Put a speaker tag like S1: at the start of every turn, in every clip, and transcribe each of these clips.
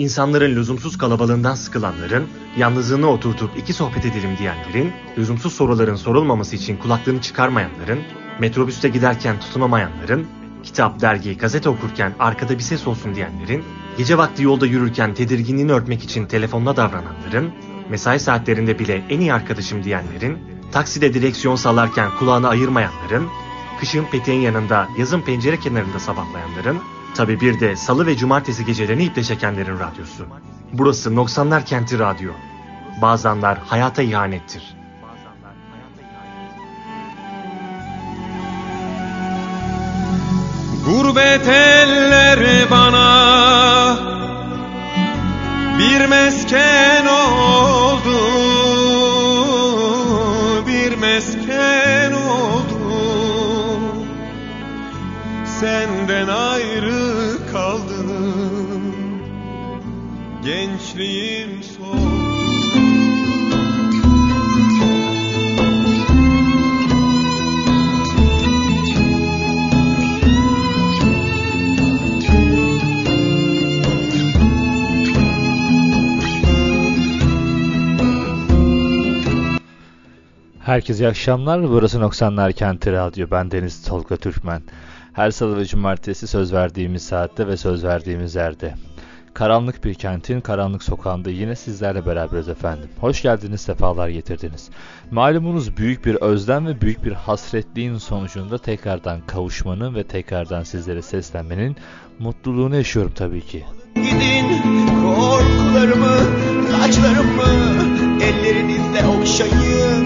S1: İnsanların lüzumsuz kalabalığından sıkılanların, yalnızlığına oturtup iki sohbet edelim diyenlerin, lüzumsuz soruların sorulmaması için kulaklığını çıkarmayanların, metrobüste giderken tutunamayanların, kitap, dergi, gazete okurken arkada bir ses olsun diyenlerin, gece vakti yolda yürürken tedirginliğini örtmek için telefonla davrananların, mesai saatlerinde bile en iyi arkadaşım diyenlerin, takside direksiyon sallarken kulağını ayırmayanların, kışın peteğin yanında, yazın pencere kenarında sabahlayanların, tabi bir de salı ve cumartesi gecelerini iple çekenlerin radyosu. Burası 90'lar kenti radyo. Bazenler hayata ihanettir.
S2: Gurbet eller bana bir mesken oldu Bir mesken oldu Senden ayrı
S3: Herkese iyi akşamlar. Burası 90'lar Kenti Radyo. Ben Deniz Tolga Türkmen. Her salı ve cumartesi söz verdiğimiz saatte ve söz verdiğimiz yerde. Karanlık bir kentin karanlık sokağında yine sizlerle beraberiz efendim. Hoş geldiniz, sefalar getirdiniz. Malumunuz büyük bir özlem ve büyük bir hasretliğin sonucunda tekrardan kavuşmanın ve tekrardan sizlere seslenmenin mutluluğunu yaşıyorum tabii ki.
S4: Gidin korkularımı, saçlarımı ellerinizle okşayın.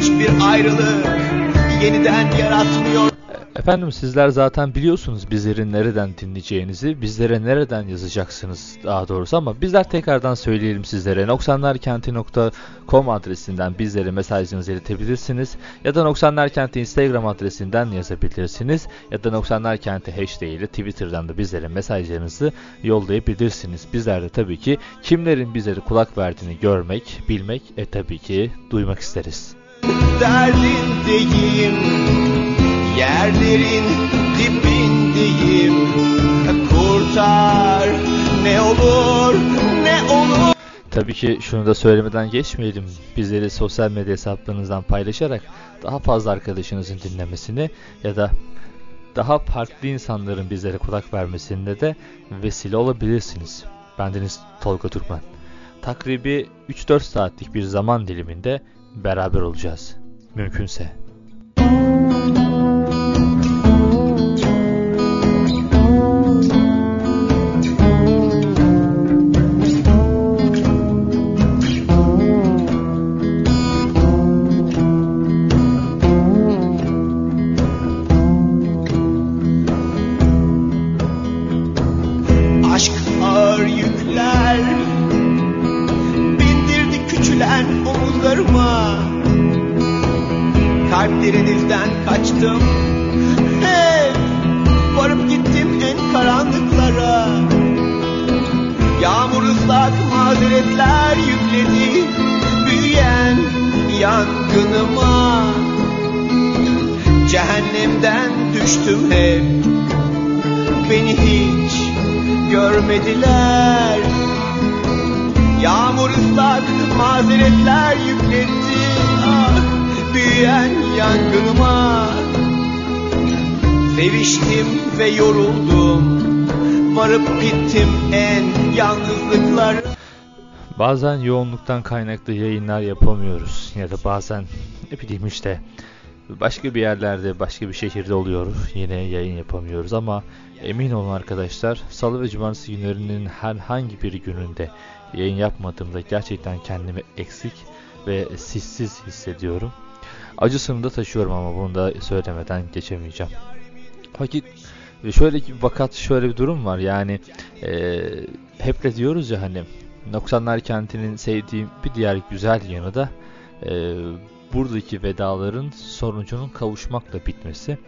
S4: Hiçbir ayrılık yeniden yaratmıyor.
S3: Efendim sizler zaten biliyorsunuz bizleri nereden dinleyeceğinizi, bizlere nereden yazacaksınız daha doğrusu ama bizler tekrardan söyleyelim sizlere. noksanlarkenti.com adresinden bizlere mesajınızı iletebilirsiniz ya da noksanlarkenti Instagram adresinden yazabilirsiniz ya da noksanlarkenti hashtag ile Twitter'dan da bizlere mesajlarınızı yollayabilirsiniz. Bizler de tabii ki kimlerin bizlere kulak verdiğini görmek, bilmek e tabii ki duymak isteriz.
S4: Derdindeyim, yerlerin dibindeyim. Kurtar ne olur, ne olur.
S3: Tabii ki şunu da söylemeden geçmeyelim. Bizleri sosyal medya hesaplarınızdan paylaşarak daha fazla arkadaşınızın dinlemesini ya da daha farklı insanların bizlere kulak vermesinde de vesile olabilirsiniz. Bendeniz Tolga Türkmen. Takribi 3-4 saatlik bir zaman diliminde beraber olacağız. Mümkünse.
S4: Aşk
S3: Bazen yoğunluktan kaynaklı yayınlar yapamıyoruz ya da bazen ne bileyim işte başka bir yerlerde başka bir şehirde oluyor yine yayın yapamıyoruz ama emin olun arkadaşlar salı ve cumartesi günlerinin herhangi bir gününde yayın yapmadığımda gerçekten kendimi eksik ve sessiz hissediyorum. Acısını da taşıyorum ama bunu da söylemeden geçemeyeceğim. Vakit şöyle bir vakat şöyle bir durum var yani e, hep de diyoruz ya hani 90'lar kentinin sevdiğim bir diğer güzel yanı da e, buradaki vedaların sonucunun kavuşmakla bitmesi.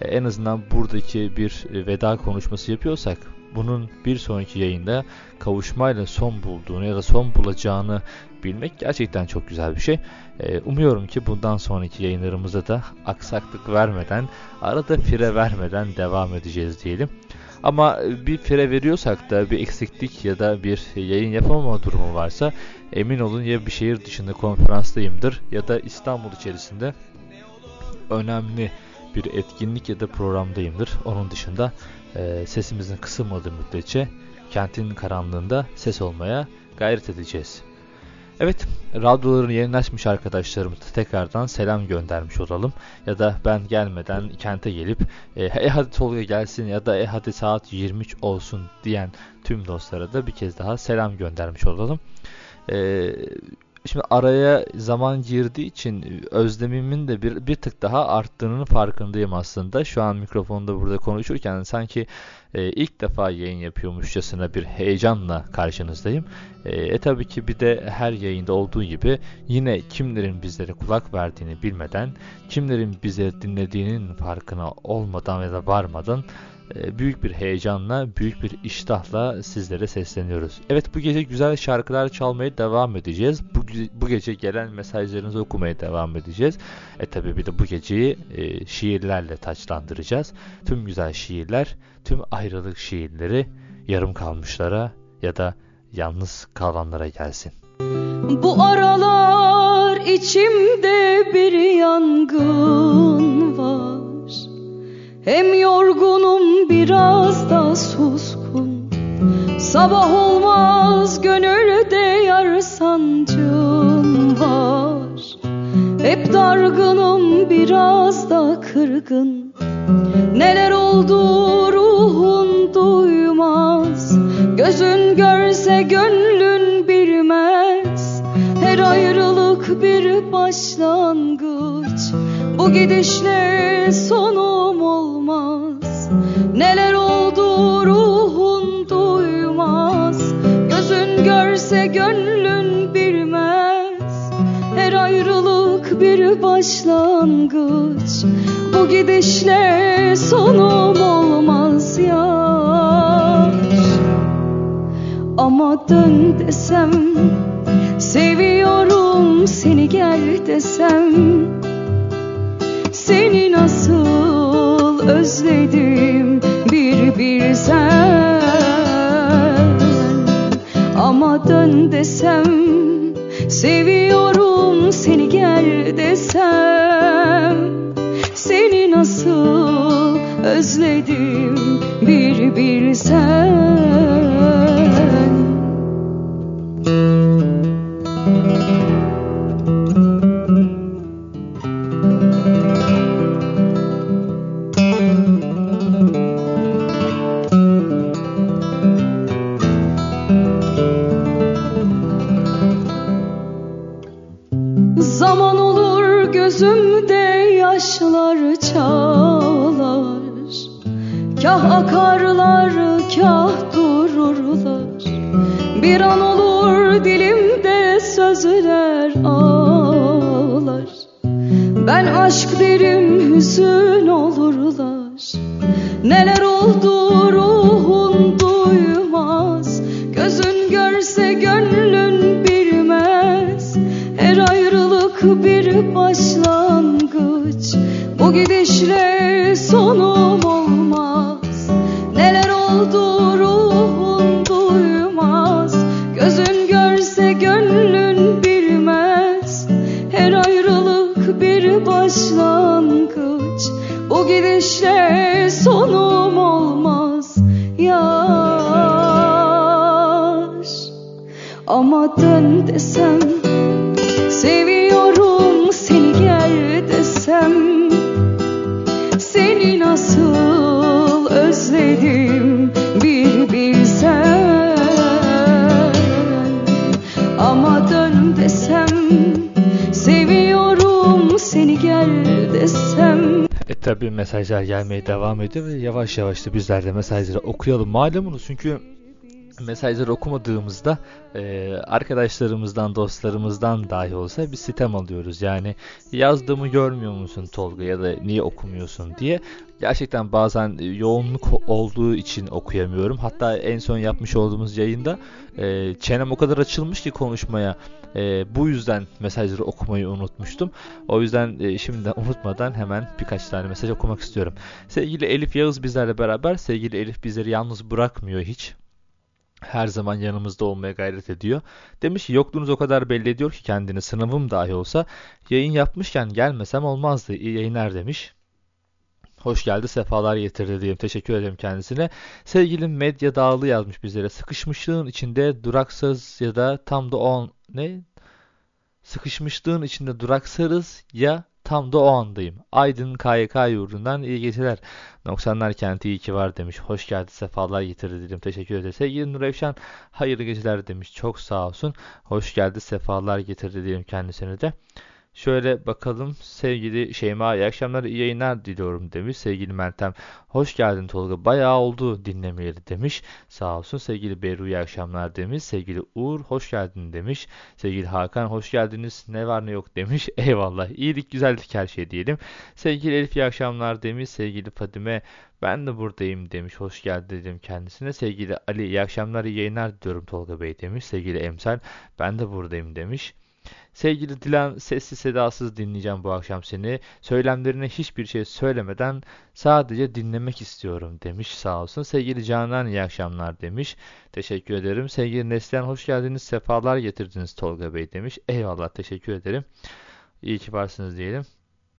S3: E, en azından buradaki bir veda konuşması yapıyorsak bunun bir sonraki yayında kavuşmayla son bulduğunu ya da son bulacağını bilmek gerçekten çok güzel bir şey. E, umuyorum ki bundan sonraki yayınlarımızda da aksaklık vermeden, arada fire vermeden devam edeceğiz diyelim. Ama bir fire veriyorsak da bir eksiklik ya da bir yayın yapamama durumu varsa emin olun ya bir şehir dışında konferanstayımdır ya da İstanbul içerisinde önemli bir etkinlik ya da programdayımdır. Onun dışında e, sesimizin kısılmadığı müddetçe kentin karanlığında ses olmaya gayret edeceğiz. Evet, radyoların yerini açmış arkadaşlarımıza tekrardan selam göndermiş olalım. Ya da ben gelmeden kente gelip e, e hadi Tolga gelsin ya da e hadi saat 23 olsun diyen tüm dostlara da bir kez daha selam göndermiş olalım. E, Şimdi araya zaman girdiği için özlemimin de bir, bir tık daha arttığının farkındayım aslında. Şu an mikrofonda burada konuşurken sanki e, ilk defa yayın yapıyormuşçasına bir heyecanla karşınızdayım. E, e tabii ki bir de her yayında olduğu gibi yine kimlerin bizlere kulak verdiğini bilmeden, kimlerin bize dinlediğinin farkına olmadan ya da varmadan büyük bir heyecanla, büyük bir iştahla sizlere sesleniyoruz. Evet bu gece güzel şarkılar çalmaya devam edeceğiz. Bu, bu gece gelen mesajlarınızı okumaya devam edeceğiz. E tabi bir de bu geceyi e, şiirlerle taçlandıracağız. Tüm güzel şiirler, tüm ayrılık şiirleri yarım kalmışlara ya da yalnız kalanlara gelsin.
S5: Bu aralar içimde bir yangın hem yorgunum biraz da suskun. Sabah olmaz gönülde yar sancım var. Hep dargınım biraz da kırgın. Neler oldu bir başlangıç. Bu gidişle sonum olmaz. Neler oldu ruhun duymaz. Gözün görse gönlün bilmez. Her ayrılık bir başlangıç. Bu gidişle sonum olmaz ya Ama dön desem Seviyorum seni gel desem Seni nasıl özledim bir bir Ama dön desem Seviyorum seni gel desem. Seni nasıl özledim bir bir akarlar kah dururlar. Bir an olur dilimde sözler ağlar. Ben aşk derim hüzün olurlar. Neler oldu ruhun duymaz. Gözün görse gönlün bilmez. Her ayrılık bir başlangıç. Bu gidişle sonum Ama dön desem Seviyorum seni gel desem Seni nasıl özledim bir bilsen Ama dön desem Seviyorum seni gel desem
S3: E tabi mesajlar gelmeye devam ediyor ve yavaş yavaş da bizler de mesajları okuyalım. Malumunuz çünkü mesajları okumadığımızda e, arkadaşlarımızdan, dostlarımızdan dahi olsa bir sitem alıyoruz. Yani yazdığımı görmüyor musun Tolga ya da niye okumuyorsun diye. Gerçekten bazen yoğunluk olduğu için okuyamıyorum. Hatta en son yapmış olduğumuz yayında e, çenem o kadar açılmış ki konuşmaya. E, bu yüzden mesajları okumayı unutmuştum. O yüzden e, şimdiden unutmadan hemen birkaç tane mesaj okumak istiyorum. Sevgili Elif Yağız bizlerle beraber. Sevgili Elif bizleri yalnız bırakmıyor hiç her zaman yanımızda olmaya gayret ediyor. Demiş ki yokluğunuz o kadar belli ediyor ki kendini sınavım dahi olsa yayın yapmışken gelmesem olmazdı. İyi yayınlar demiş. Hoş geldi, sefalar getirdi diyeyim. Teşekkür ederim kendisine. Sevgilim Medya Dağlı yazmış bizlere. Sıkışmışlığın içinde duraksız ya da tam da on ne? Sıkışmışlığın içinde duraksarız ya tam da o andayım. Aydın KYK yurdundan iyi geceler. 90'lar kenti iyi ki var demiş. Hoş geldi, sefalar getirdi dedim. Teşekkür ederim. Sevgili Nurevşan hayırlı geceler demiş. Çok sağ olsun. Hoş geldi, sefalar getirdi diyelim kendisine de. Şöyle bakalım sevgili Şeyma iyi akşamlar iyi yayınlar diliyorum demiş. Sevgili Meltem hoş geldin Tolga bayağı oldu dinlemeyeli demiş. Sağ olsun sevgili Beru iyi akşamlar demiş. Sevgili Uğur hoş geldin demiş. Sevgili Hakan hoş geldiniz ne var ne yok demiş. Eyvallah iyilik güzellik her şey diyelim. Sevgili Elif iyi akşamlar demiş. Sevgili Fadime ben de buradayım demiş. Hoş geldin dedim kendisine. Sevgili Ali iyi akşamlar iyi yayınlar diyorum Tolga Bey demiş. Sevgili Emsal ben de buradayım demiş. Sevgili Dilan sessiz sedasız dinleyeceğim bu akşam seni. Söylemlerine hiçbir şey söylemeden sadece dinlemek istiyorum demiş sağ olsun. Sevgili Canan iyi akşamlar demiş. Teşekkür ederim. Sevgili Neslihan hoş geldiniz. Sefalar getirdiniz Tolga Bey demiş. Eyvallah teşekkür ederim. İyi ki varsınız diyelim.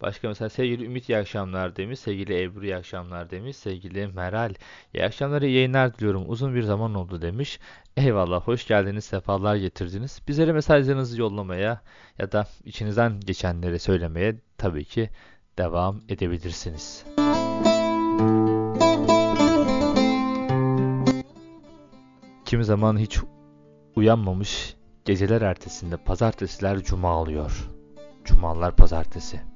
S3: Başka mesela sevgili Ümit iyi akşamlar demiş. Sevgili Ebru iyi akşamlar demiş. Sevgili Meral iyi akşamlar iyi yayınlar diliyorum. Uzun bir zaman oldu demiş. Eyvallah hoş geldiniz sefalar getirdiniz. Bizlere mesajlarınızı yollamaya ya da içinizden geçenleri söylemeye tabii ki devam edebilirsiniz. Kimi zaman hiç uyanmamış geceler ertesinde pazartesiler cuma oluyor. Cumalar pazartesi.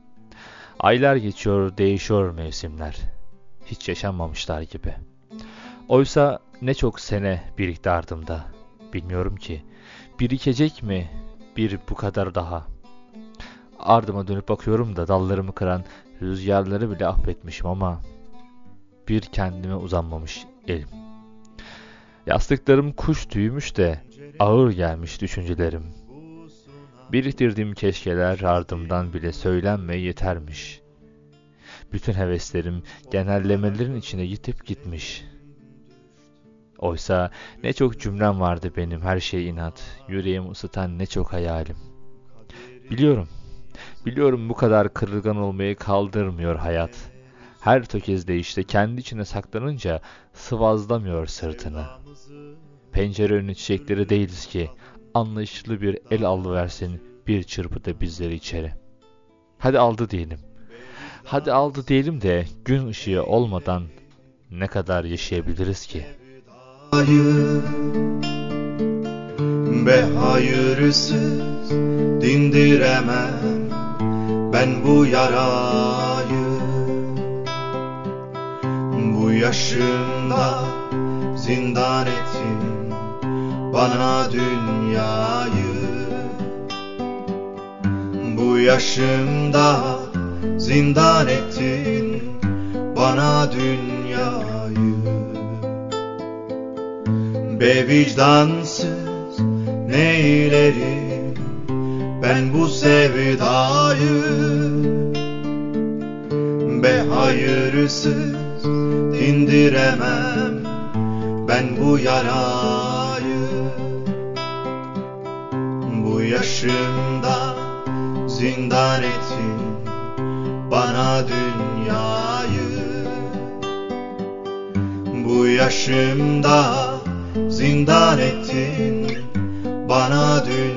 S3: Aylar geçiyor, değişiyor mevsimler. Hiç yaşanmamışlar gibi. Oysa ne çok sene birikti ardımda. Bilmiyorum ki. Birikecek mi bir bu kadar daha? Ardıma dönüp bakıyorum da dallarımı kıran rüzgarları bile affetmişim ama bir kendime uzanmamış elim. Yastıklarım kuş tüymüş de ağır gelmiş düşüncelerim. Biriktirdiğim keşkeler ardımdan bile söylenme yetermiş. Bütün heveslerim genellemelerin içine yitip gitmiş. Oysa ne çok cümlem vardı benim her şey inat, yüreğimi ısıtan ne çok hayalim. Biliyorum, biliyorum bu kadar kırılgan olmayı kaldırmıyor hayat. Her tökezde işte kendi içine saklanınca sıvazlamıyor sırtını. Pencere önü çiçekleri değiliz ki, anlayışlı bir el alıversin bir çırpıda bizleri içeri. Hadi aldı diyelim. Hadi aldı diyelim de gün ışığı olmadan ne kadar yaşayabiliriz ki?
S6: Be hayırsız dindiremem ben bu yarayı Bu yaşımda zindan ettin bana dünyayı. Bu yaşımda zindan ettin bana dünyayı. Be vicdansız neylerim Ben bu sevdayı? Be hayırsız dindiremem Ben bu yarayı yaşımda zindan ettin Bana dünyayı. Bu yaşımda zindan ettin Bana dünyayı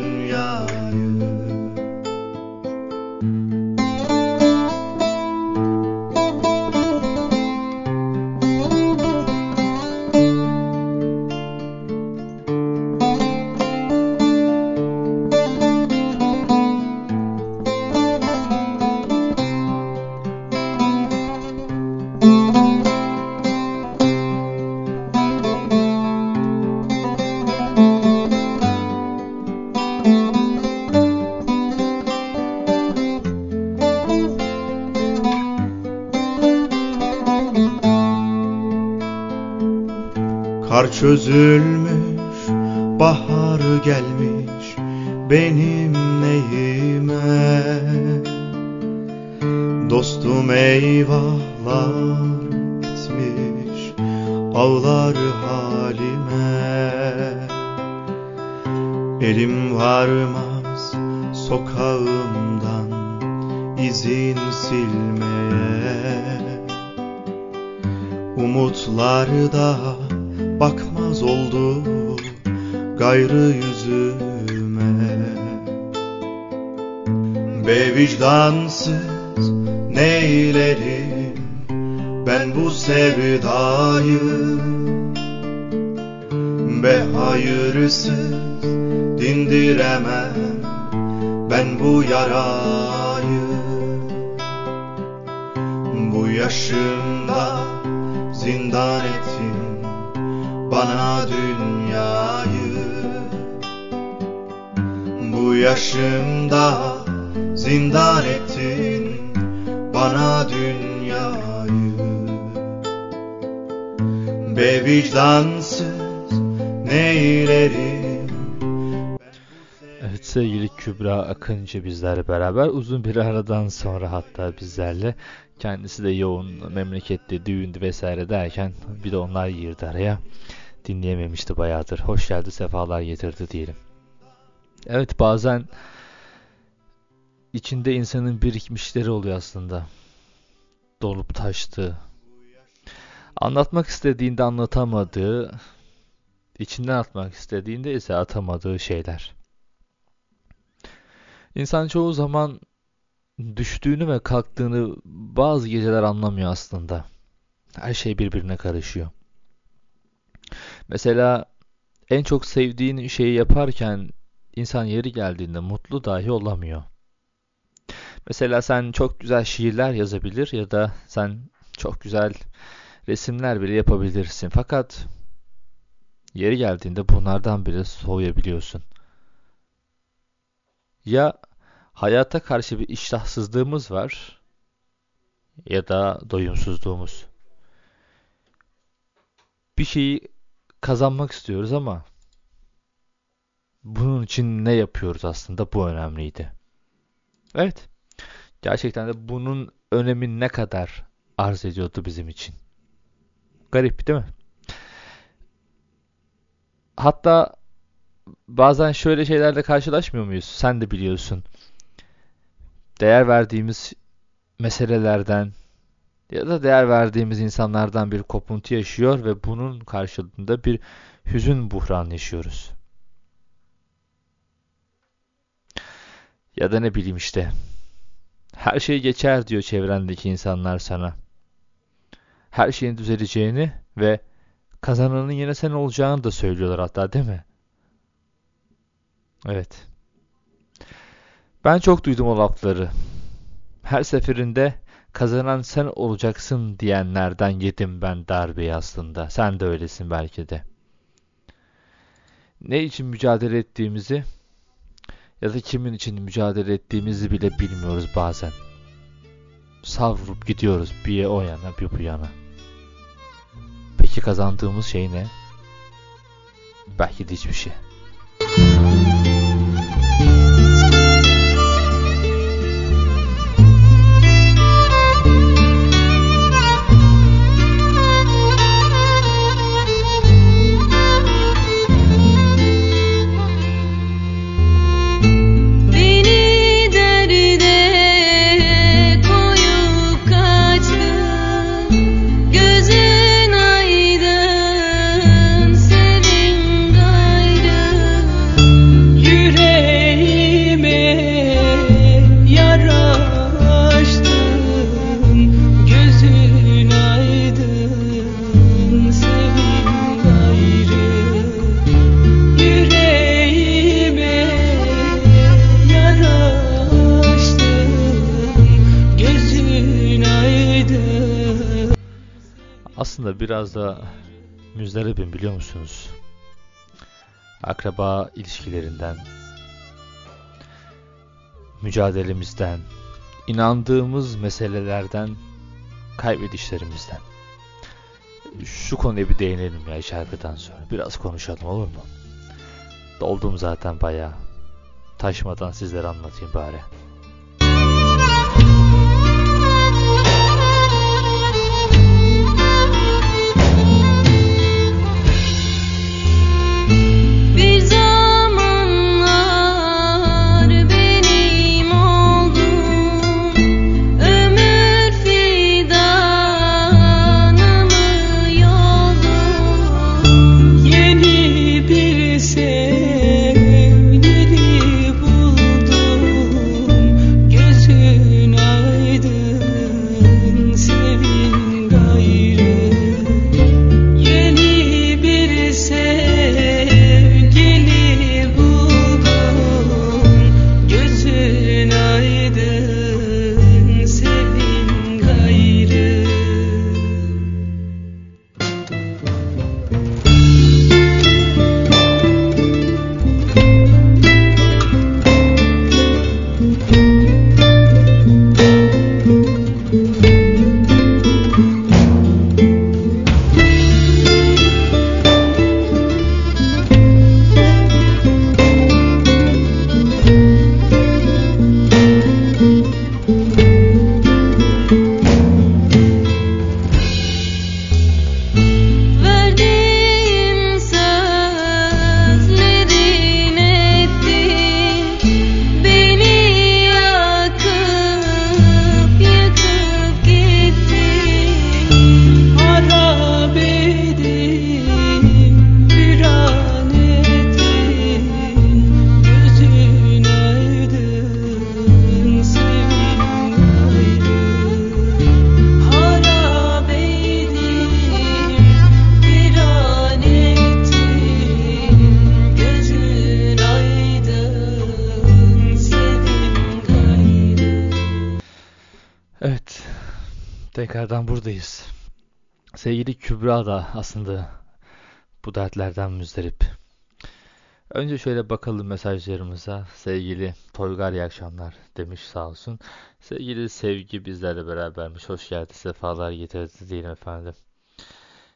S3: Akıncı bizlerle beraber uzun bir aradan sonra hatta bizlerle kendisi de yoğun memlekette düğündü vesaire derken bir de onlar girdi araya dinleyememişti bayağıdır. Hoş geldi sefalar getirdi diyelim. Evet bazen içinde insanın birikmişleri oluyor aslında. Dolup taştı. Anlatmak istediğinde anlatamadığı, içinden atmak istediğinde ise atamadığı şeyler. İnsan çoğu zaman düştüğünü ve kalktığını bazı geceler anlamıyor aslında. Her şey birbirine karışıyor. Mesela en çok sevdiğin şeyi yaparken insan yeri geldiğinde mutlu dahi olamıyor. Mesela sen çok güzel şiirler yazabilir ya da sen çok güzel resimler bile yapabilirsin. Fakat yeri geldiğinde bunlardan bile soğuyabiliyorsun. Ya hayata karşı bir iştahsızlığımız var ya da doyumsuzluğumuz. Bir şeyi kazanmak istiyoruz ama bunun için ne yapıyoruz aslında bu önemliydi. Evet. Gerçekten de bunun önemi ne kadar arz ediyordu bizim için. Garip değil mi? Hatta bazen şöyle şeylerle karşılaşmıyor muyuz? Sen de biliyorsun. Değer verdiğimiz meselelerden ya da değer verdiğimiz insanlardan bir kopuntu yaşıyor ve bunun karşılığında bir hüzün buhran yaşıyoruz. Ya da ne bileyim işte. Her şey geçer diyor çevrendeki insanlar sana. Her şeyin düzeleceğini ve kazananın yine sen olacağını da söylüyorlar hatta değil mi? Evet. Ben çok duydum o lafları. Her seferinde kazanan sen olacaksın diyenlerden yedim ben darbeyi aslında. Sen de öylesin belki de. Ne için mücadele ettiğimizi ya da kimin için mücadele ettiğimizi bile bilmiyoruz bazen. Savrup gidiyoruz bir o yana bir bu yana. Peki kazandığımız şey ne? Belki de hiçbir şey. Biraz da müzdaribim biliyor musunuz? Akraba ilişkilerinden, mücadelemizden, inandığımız meselelerden, kaybedişlerimizden. Şu konuya bir değinelim ya şarkıdan sonra. Biraz konuşalım olur mu? Doldum zaten bayağı. Taşmadan sizlere anlatayım bari. Buradayız. Sevgili Kübra da aslında bu dertlerden müzdarip. Önce şöyle bakalım mesajlarımıza. Sevgili Toygar iyi akşamlar demiş sağ olsun. Sevgili Sevgi bizlerle berabermiş. Hoş geldi, sefalar getirdi diyelim efendim.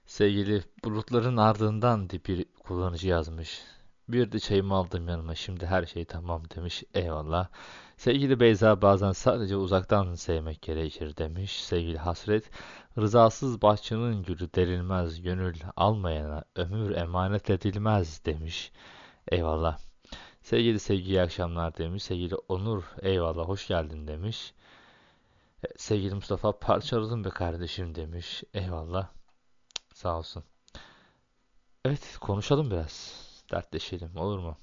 S3: Sevgili bulutların ardından diye bir kullanıcı yazmış. Bir de çayımı aldım yanıma şimdi her şey tamam demiş. Eyvallah. Sevgili Beyza bazen sadece uzaktan sevmek gerekir demiş. Sevgili Hasret, rızasız bahçenin gülü derilmez, gönül almayana ömür emanet edilmez demiş. Eyvallah. Sevgili Sevgi iyi akşamlar demiş. Sevgili Onur eyvallah hoş geldin demiş. E, Sevgili Mustafa parçaladım be kardeşim demiş. Eyvallah. Sağ olsun. Evet konuşalım biraz. Dertleşelim olur mu?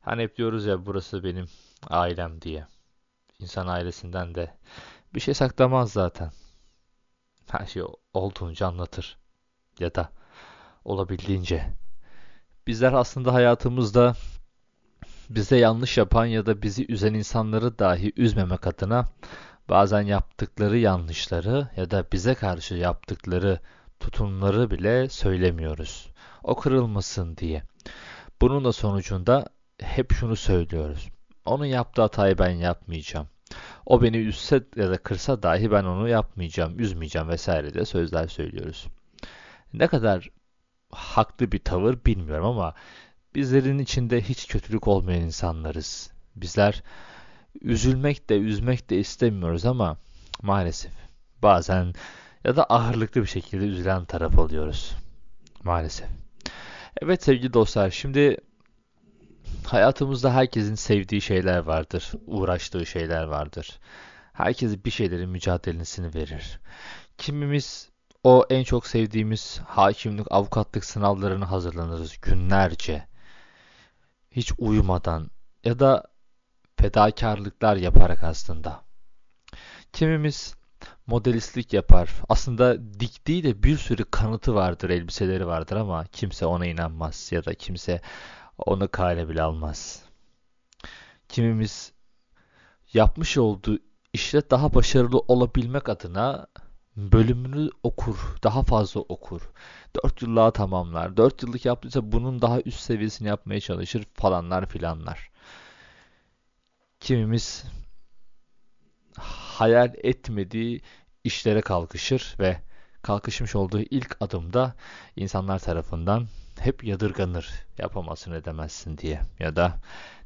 S3: Hani hep diyoruz ya burası benim ailem diye. İnsan ailesinden de bir şey saklamaz zaten. Her şey olduğunca anlatır. Ya da olabildiğince. Bizler aslında hayatımızda bize yanlış yapan ya da bizi üzen insanları dahi üzmemek adına bazen yaptıkları yanlışları ya da bize karşı yaptıkları tutumları bile söylemiyoruz. O kırılmasın diye. Bunun da sonucunda hep şunu söylüyoruz. Onun yaptığı hatayı ben yapmayacağım. O beni üzse ya da kırsa dahi ben onu yapmayacağım, üzmeyeceğim vesaire de sözler söylüyoruz. Ne kadar haklı bir tavır bilmiyorum ama bizlerin içinde hiç kötülük olmayan insanlarız. Bizler üzülmek de üzmek de istemiyoruz ama maalesef bazen ya da ağırlıklı bir şekilde üzülen taraf oluyoruz. Maalesef. Evet sevgili dostlar şimdi hayatımızda herkesin sevdiği şeyler vardır, uğraştığı şeyler vardır. Herkes bir şeylerin mücadelesini verir. Kimimiz o en çok sevdiğimiz hakimlik, avukatlık sınavlarını hazırlanırız günlerce. Hiç uyumadan ya da fedakarlıklar yaparak aslında. Kimimiz modelistlik yapar. Aslında diktiği de bir sürü kanıtı vardır, elbiseleri vardır ama kimse ona inanmaz ya da kimse onu kale bile almaz. Kimimiz yapmış olduğu işte daha başarılı olabilmek adına bölümünü okur, daha fazla okur. 4 yıllığa tamamlar. 4 yıllık yaptıysa bunun daha üst seviyesini yapmaya çalışır falanlar filanlar. Kimimiz hayal etmediği işlere kalkışır ve kalkışmış olduğu ilk adımda insanlar tarafından hep yadırganır. Yapamazsın edemezsin diye. Ya da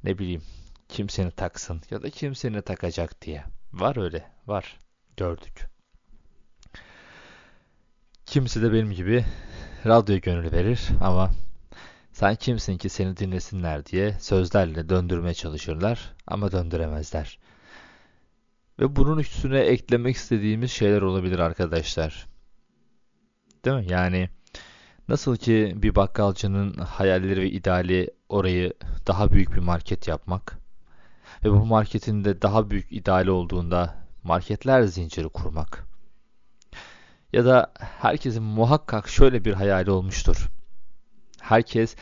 S3: ne bileyim kimseni taksın ya da kimseni takacak diye. Var öyle. Var. Gördük. Kimisi de benim gibi radyoya gönül verir ama sen kimsin ki seni dinlesinler diye sözlerle döndürmeye çalışırlar ama döndüremezler. Ve bunun üstüne eklemek istediğimiz şeyler olabilir arkadaşlar. Değil mi? Yani nasıl ki bir bakkalcının hayalleri ve ideali orayı daha büyük bir market yapmak ve bu marketin de daha büyük ideali olduğunda marketler zinciri kurmak. Ya da herkesin muhakkak şöyle bir hayali olmuştur. Herkes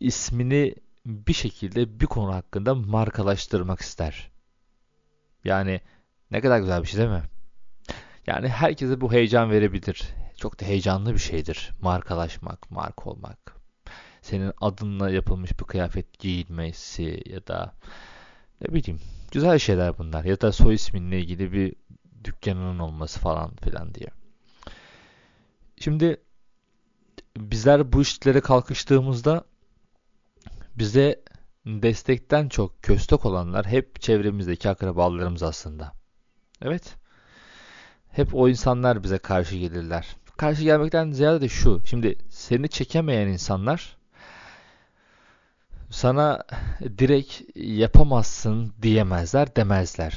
S3: ismini bir şekilde bir konu hakkında markalaştırmak ister. Yani ne kadar güzel bir şey değil mi? Yani herkese bu heyecan verebilir. Çok da heyecanlı bir şeydir. Markalaşmak, marka olmak. Senin adınla yapılmış bir kıyafet giyilmesi ya da ne bileyim güzel şeyler bunlar. Ya da soy isminle ilgili bir dükkanının olması falan filan diye. Şimdi bizler bu işlere kalkıştığımızda bize destekten çok köstek olanlar hep çevremizdeki akrabalarımız aslında. Evet. Hep o insanlar bize karşı gelirler. Karşı gelmekten ziyade de şu. Şimdi seni çekemeyen insanlar sana direkt yapamazsın diyemezler, demezler.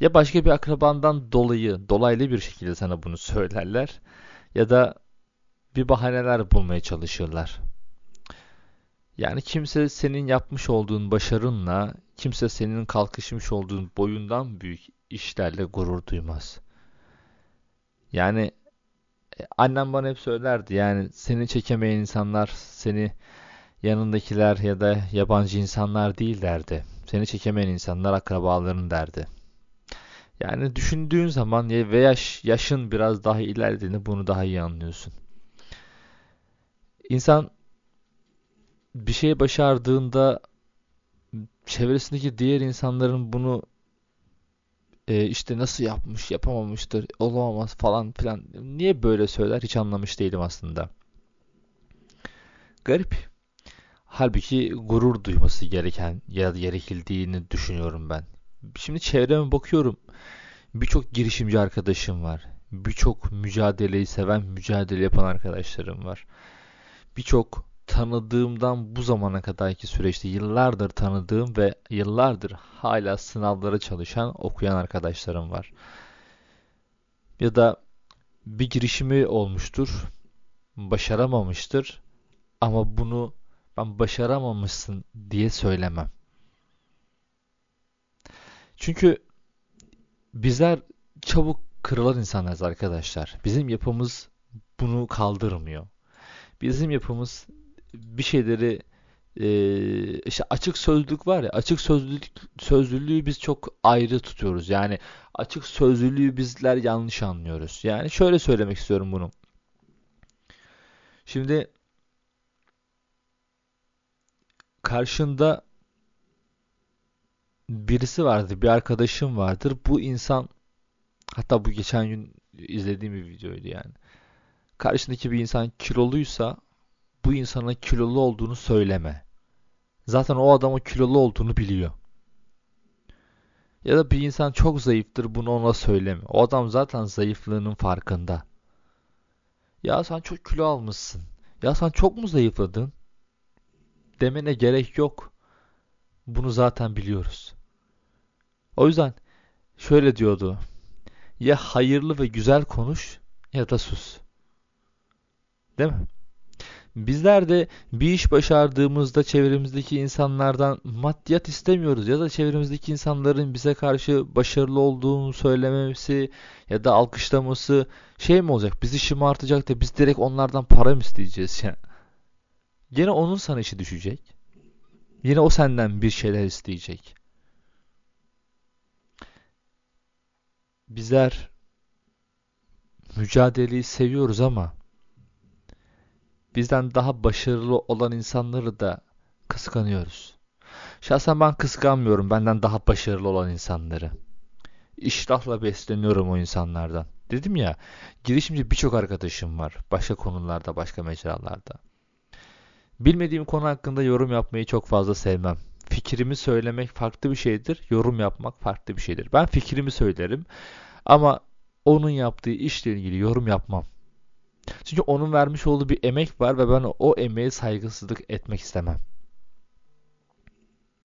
S3: Ya başka bir akrabandan dolayı, dolaylı bir şekilde sana bunu söylerler ya da bir bahaneler bulmaya çalışırlar. Yani kimse senin yapmış olduğun başarınla, kimse senin kalkışmış olduğun boyundan büyük işlerle gurur duymaz. Yani annem bana hep söylerdi yani seni çekemeyen insanlar seni yanındakiler ya da yabancı insanlar değil derdi. Seni çekemeyen insanlar akrabaların derdi. Yani düşündüğün zaman ve yaş, yaşın biraz daha ilerlediğinde bunu daha iyi anlıyorsun. İnsan bir şey başardığında çevresindeki diğer insanların bunu e, işte nasıl yapmış, yapamamıştır, olamaz falan filan. Niye böyle söyler hiç anlamış değilim aslında. Garip. Halbuki gurur duyması gereken ya da gerekildiğini düşünüyorum ben. Şimdi çevreme bakıyorum. Birçok girişimci arkadaşım var. Birçok mücadeleyi seven, mücadele yapan arkadaşlarım var. Birçok tanıdığımdan bu zamana kadarki süreçte yıllardır tanıdığım ve yıllardır hala sınavlara çalışan, okuyan arkadaşlarım var. Ya da bir girişimi olmuştur, başaramamıştır ama bunu ben başaramamışsın diye söylemem. Çünkü bizler çabuk kırılan insanlarız arkadaşlar. Bizim yapımız bunu kaldırmıyor. Bizim yapımız bir şeyleri e, işte açık sözlük var ya açık sözlülük sözlülüğü biz çok ayrı tutuyoruz. Yani açık sözlülüğü bizler yanlış anlıyoruz. Yani şöyle söylemek istiyorum bunu. Şimdi karşında birisi vardır, bir arkadaşım vardır. Bu insan hatta bu geçen gün izlediğim bir videoydu yani. Karşındaki bir insan kiloluysa bu insana kilolu olduğunu söyleme. Zaten o adam o kilolu olduğunu biliyor. Ya da bir insan çok zayıftır bunu ona söyleme. O adam zaten zayıflığının farkında. Ya sen çok kilo almışsın. Ya sen çok mu zayıfladın? Demene gerek yok. Bunu zaten biliyoruz. O yüzden şöyle diyordu. Ya hayırlı ve güzel konuş ya da sus. Değil mi? Bizler de bir iş başardığımızda çevremizdeki insanlardan maddiyat istemiyoruz ya da çevremizdeki insanların bize karşı başarılı olduğunu söylememesi ya da alkışlaması şey mi olacak? Bizi şımartacak da biz direkt onlardan para mı isteyeceğiz ya? Yine onun sana işi düşecek. Yine o senden bir şeyler isteyecek. Bizler mücadeleyi seviyoruz ama bizden daha başarılı olan insanları da kıskanıyoruz. Şahsen ben kıskanmıyorum benden daha başarılı olan insanları. İştahla besleniyorum o insanlardan. Dedim ya, girişimci birçok arkadaşım var. Başka konularda, başka mecralarda. Bilmediğim konu hakkında yorum yapmayı çok fazla sevmem. Fikrimi söylemek farklı bir şeydir, yorum yapmak farklı bir şeydir. Ben fikrimi söylerim ama onun yaptığı işle ilgili yorum yapmam. Çünkü onun vermiş olduğu bir emek var ve ben o emeğe saygısızlık etmek istemem.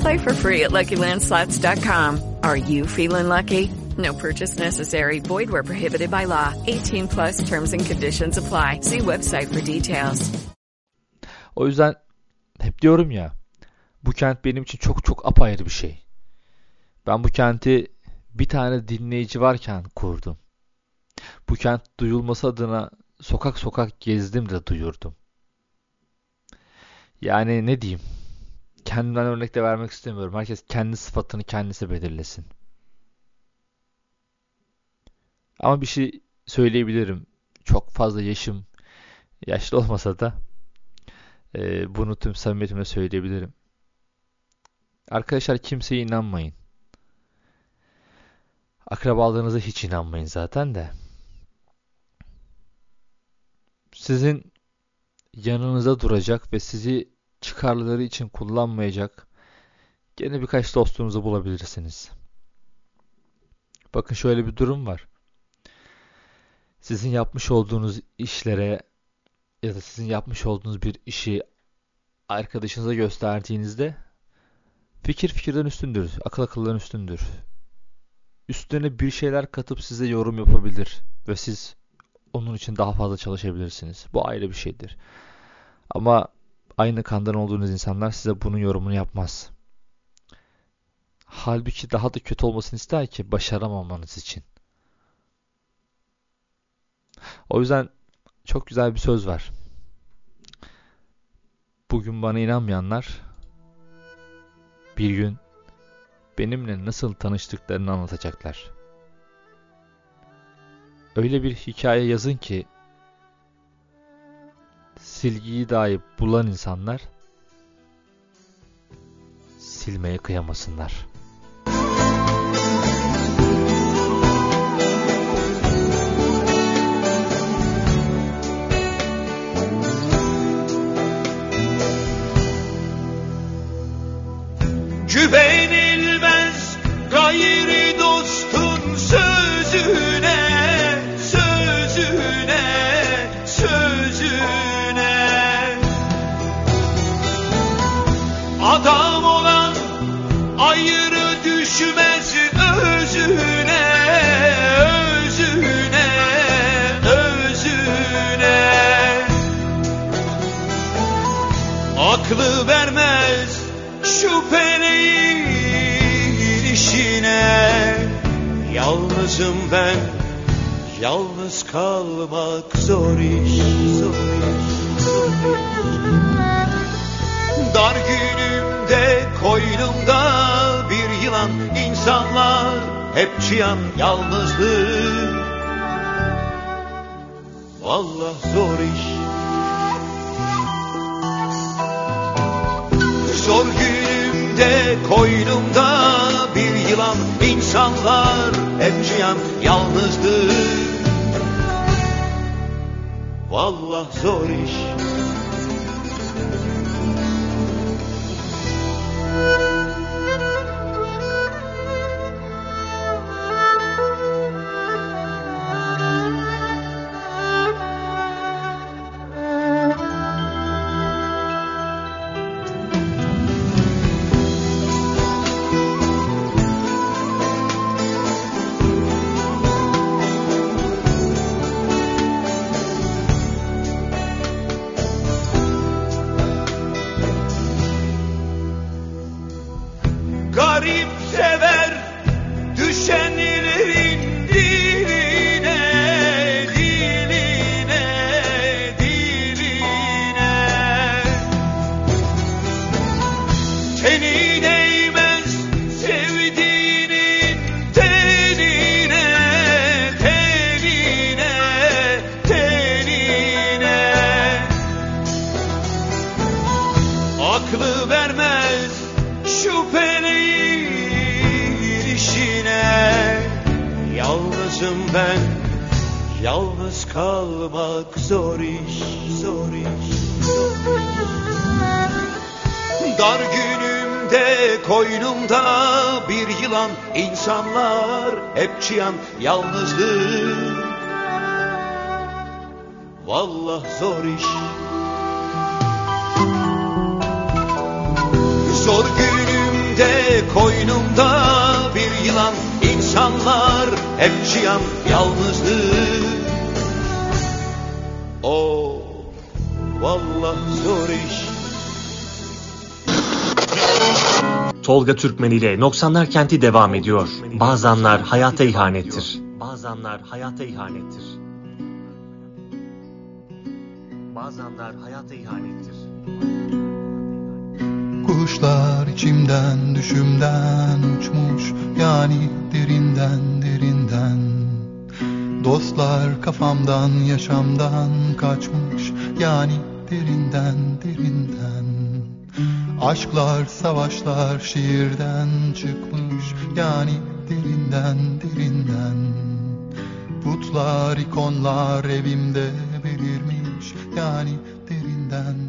S7: Play for free at LuckyLandSlots.com. Are you feeling lucky? No purchase necessary. Void where prohibited by law. 18 plus terms and conditions apply. See website for details.
S3: O yüzden hep diyorum ya bu kent benim için çok çok apayrı bir şey. Ben bu kenti bir tane dinleyici varken kurdum. Bu kent duyulması adına sokak sokak gezdim de duyurdum. Yani ne diyeyim? Kendimden örnek de vermek istemiyorum. Herkes kendi sıfatını kendisi belirlesin. Ama bir şey söyleyebilirim. Çok fazla yaşım yaşlı olmasa da e, bunu tüm samimiyetimle söyleyebilirim. Arkadaşlar kimseye inanmayın. Akrabalarınıza hiç inanmayın zaten de. Sizin yanınıza duracak ve sizi çıkarları için kullanmayacak gene birkaç dostunuzu bulabilirsiniz. Bakın şöyle bir durum var. Sizin yapmış olduğunuz işlere ya da sizin yapmış olduğunuz bir işi arkadaşınıza gösterdiğinizde fikir fikirden üstündür, akıl akıldan üstündür. Üstüne bir şeyler katıp size yorum yapabilir ve siz onun için daha fazla çalışabilirsiniz. Bu ayrı bir şeydir. Ama aynı kandan olduğunuz insanlar size bunun yorumunu yapmaz. Halbuki daha da kötü olmasını ister ki başaramamanız için. O yüzden çok güzel bir söz var. Bugün bana inanmayanlar bir gün benimle nasıl tanıştıklarını anlatacaklar. Öyle bir hikaye yazın ki silgiyi dahi bulan insanlar silmeye kıyamasınlar.
S8: Yalnızım ben. Yalnız kalmak zor iş Zor iş, zor iş. Dar günümde koynumda bir yılan. İnsanlar hep çıyan yalnızlık. Vallahi zor iş. Zor günümde koynumda yılan insanlar hep cihan yalnızdı Vallah zor iş yalnızlık. Vallah zor iş.
S1: Tolga Türkmen ile 90'lar kenti devam ediyor. Bazı hayata ihanettir. Bazı hayata ihanettir. Bazı hayata ihanettir.
S9: Kuşlar içimden düşümden uçmuş yani derinden derinden Dostlar kafamdan yaşamdan kaçmış yani derinden derinden Aşklar, savaşlar şiirden çıkmış yani derinden derinden Putlar, ikonlar evimde belirmiş yani derinden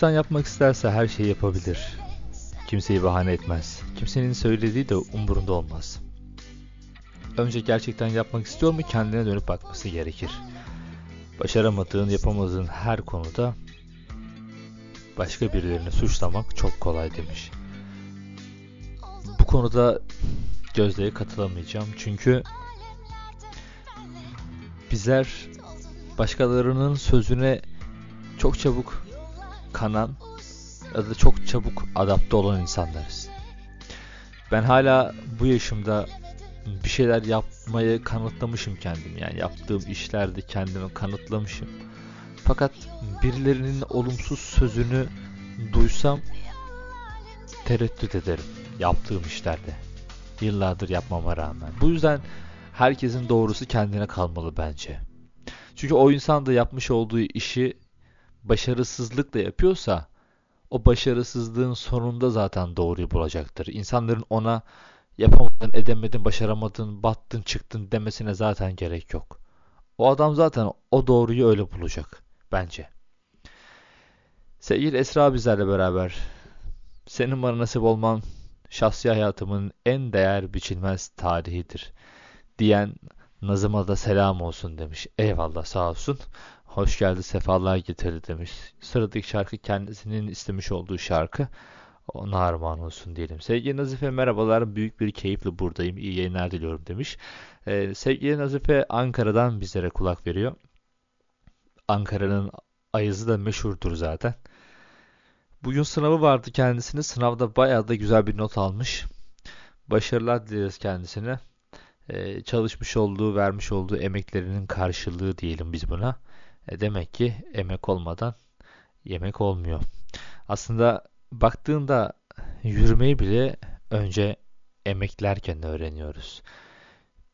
S3: İnsan yapmak isterse her şeyi yapabilir. Kimseyi bahane etmez. Kimsenin söylediği de umurunda olmaz. Önce gerçekten yapmak istiyor mu kendine dönüp bakması gerekir. Başaramadığın, yapamadığın her konuda başka birilerini suçlamak çok kolay demiş. Bu konuda Gözde'ye katılamayacağım. Çünkü bizler başkalarının sözüne çok çabuk kanan ya da çok çabuk adapte olan insanlarız. Ben hala bu yaşımda bir şeyler yapmayı kanıtlamışım kendim. Yani yaptığım işlerde kendimi kanıtlamışım. Fakat birilerinin olumsuz sözünü duysam tereddüt ederim yaptığım işlerde. Yıllardır yapmama rağmen. Bu yüzden herkesin doğrusu kendine kalmalı bence. Çünkü o insan da yapmış olduğu işi başarısızlıkla yapıyorsa o başarısızlığın sonunda zaten doğruyu bulacaktır. İnsanların ona yapamadın, edemedin, başaramadın, battın, çıktın demesine zaten gerek yok. O adam zaten o doğruyu öyle bulacak bence. Sevgili Esra bizlerle beraber. Senin bana nasip olman şahsi hayatımın en değer biçilmez tarihidir diyen Nazım'a da selam olsun demiş. Eyvallah sağ olsun. Hoş geldi sefalar getirdi demiş. Sıradaki şarkı kendisinin istemiş olduğu şarkı. Ona armağan olsun diyelim. Sevgili Nazife merhabalar. Büyük bir keyifle buradayım. İyi yayınlar diliyorum demiş. Ee, sevgili Nazife Ankara'dan bizlere kulak veriyor. Ankara'nın ayızı da meşhurdur zaten. Bugün sınavı vardı kendisine. Sınavda bayağı da güzel bir not almış. Başarılar dileriz kendisine. Ee, çalışmış olduğu, vermiş olduğu emeklerinin karşılığı diyelim biz buna. E demek ki emek olmadan yemek olmuyor. Aslında baktığında yürümeyi bile önce emeklerken öğreniyoruz.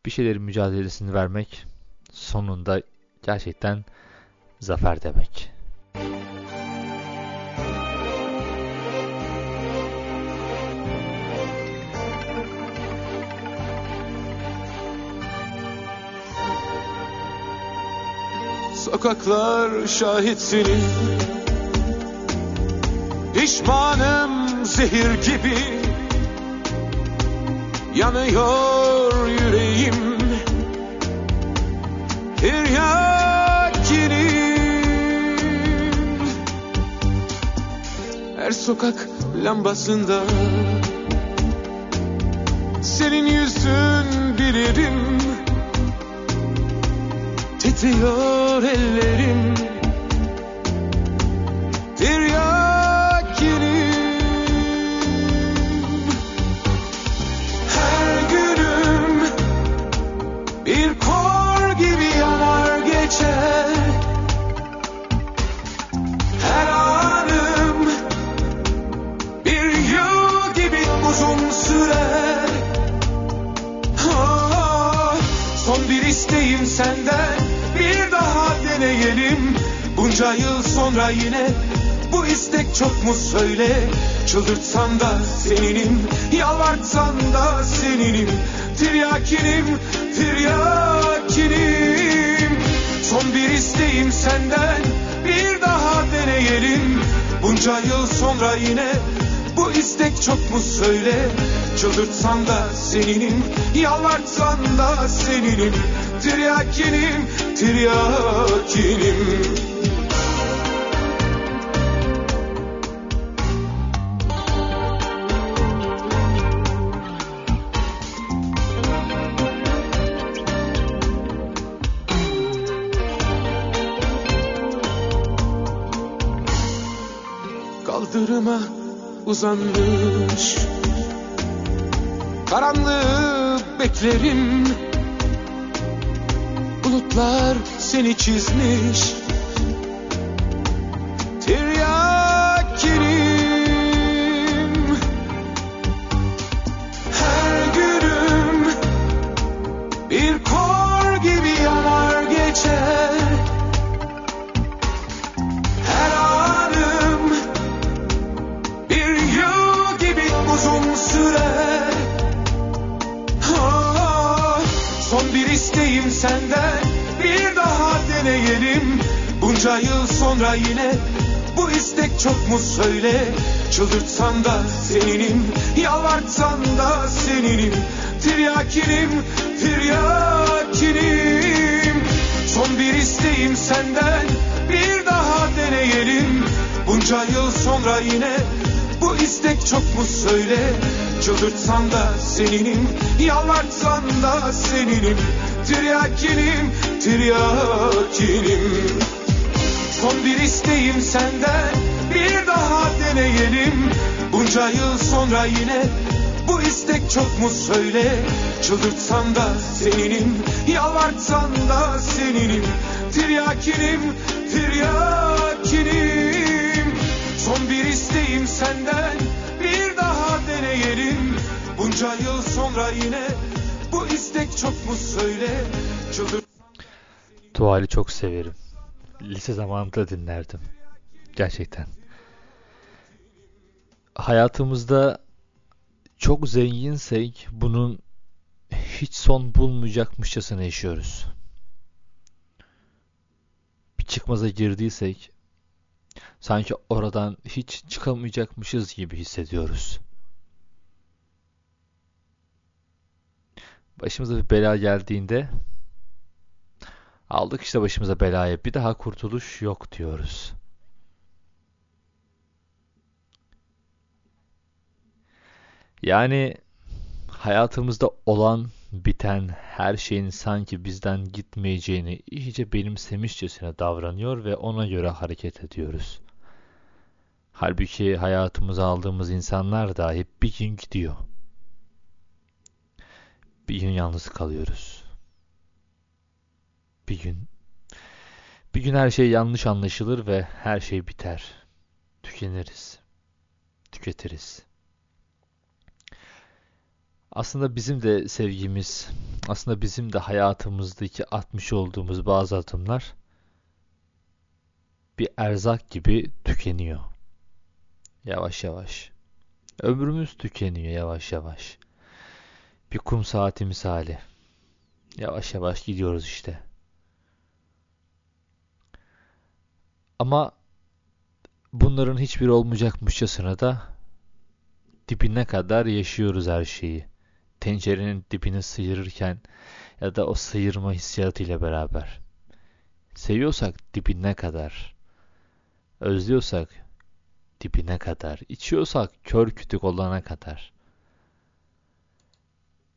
S3: Bir şeylerin mücadelesini vermek sonunda gerçekten zafer demek.
S8: Sokaklar şahit senin. Pişmanım zehir gibi. Yanıyor yüreğim. Tiryakinim Her sokak lambasında Senin yüzün bilirim Titriyor ellerim. Tiryakinim Bunca yıl sonra yine bu istek çok mu söyle? Çıldırtsam da seninim Yalvartsam da seninim. Tiryakinim, tiryakinim. Son bir isteğim senden Bir daha deneyelim. Bunca yıl sonra yine bu istek çok mu söyle? Çıldırtsam da seninim Yalvartsam da seninim. Tiryakinim, tiryakinim uzanmış Karanlığı beklerim. Bulutlar seni çizmiş İsteğim senden Bir daha deneyelim. Bunca yıl sonra yine bu istek çok mu söyle? Çıldırtsan da seninim Yalvartsan da seninim. Tiryakinim Tiryakinim. Son bir isteğim senden Bir daha deneyelim. Bunca yıl sonra yine Bu istek çok mu söyle? Çıldırtsan da seninim Yalvartsan da seninim Tiryakinim Tiryakinim Son bir isteğim senden Bir daha deneyelim. Bunca yıl sonra yine Bu istek çok mu söyle? Çıldırtsan da seninim Yalvartsan da seninim. Tiryakinim Tiryakinim Son bir isteğim senden Bir daha deneyelim. Bunca yıl sonra yine Bu istek çok mu söyle Çıldır
S3: Tuval'i çok severim. Lise zamanında dinlerdim. Gerçekten. Hayatımızda çok zenginsek bunun hiç son bulmayacakmışçasına yaşıyoruz. Bir çıkmaza girdiysek sanki oradan hiç çıkamayacakmışız gibi hissediyoruz. Başımıza bir bela geldiğinde aldık işte başımıza belayı bir daha kurtuluş yok diyoruz. Yani hayatımızda olan biten her şeyin sanki bizden gitmeyeceğini iyice benimsemişçesine davranıyor ve ona göre hareket ediyoruz. Halbuki hayatımıza aldığımız insanlar dahi bir gün gidiyor. Bir gün yalnız kalıyoruz. Bir gün bir gün her şey yanlış anlaşılır ve her şey biter. Tükeniriz. Tüketiriz. Aslında bizim de sevgimiz, aslında bizim de hayatımızdaki atmış olduğumuz bazı adımlar bir erzak gibi tükeniyor. Yavaş yavaş. Ömrümüz tükeniyor yavaş yavaş. Bir kum saati misali. Yavaş yavaş gidiyoruz işte. Ama bunların hiçbiri olmayacakmışçasına da dibine kadar yaşıyoruz her şeyi. Tencerenin dibini sıyırırken ya da o sıyırma hissiyatıyla beraber. Seviyorsak dibine kadar. Özlüyorsak dibine kadar. içiyorsak kör kütük olana kadar.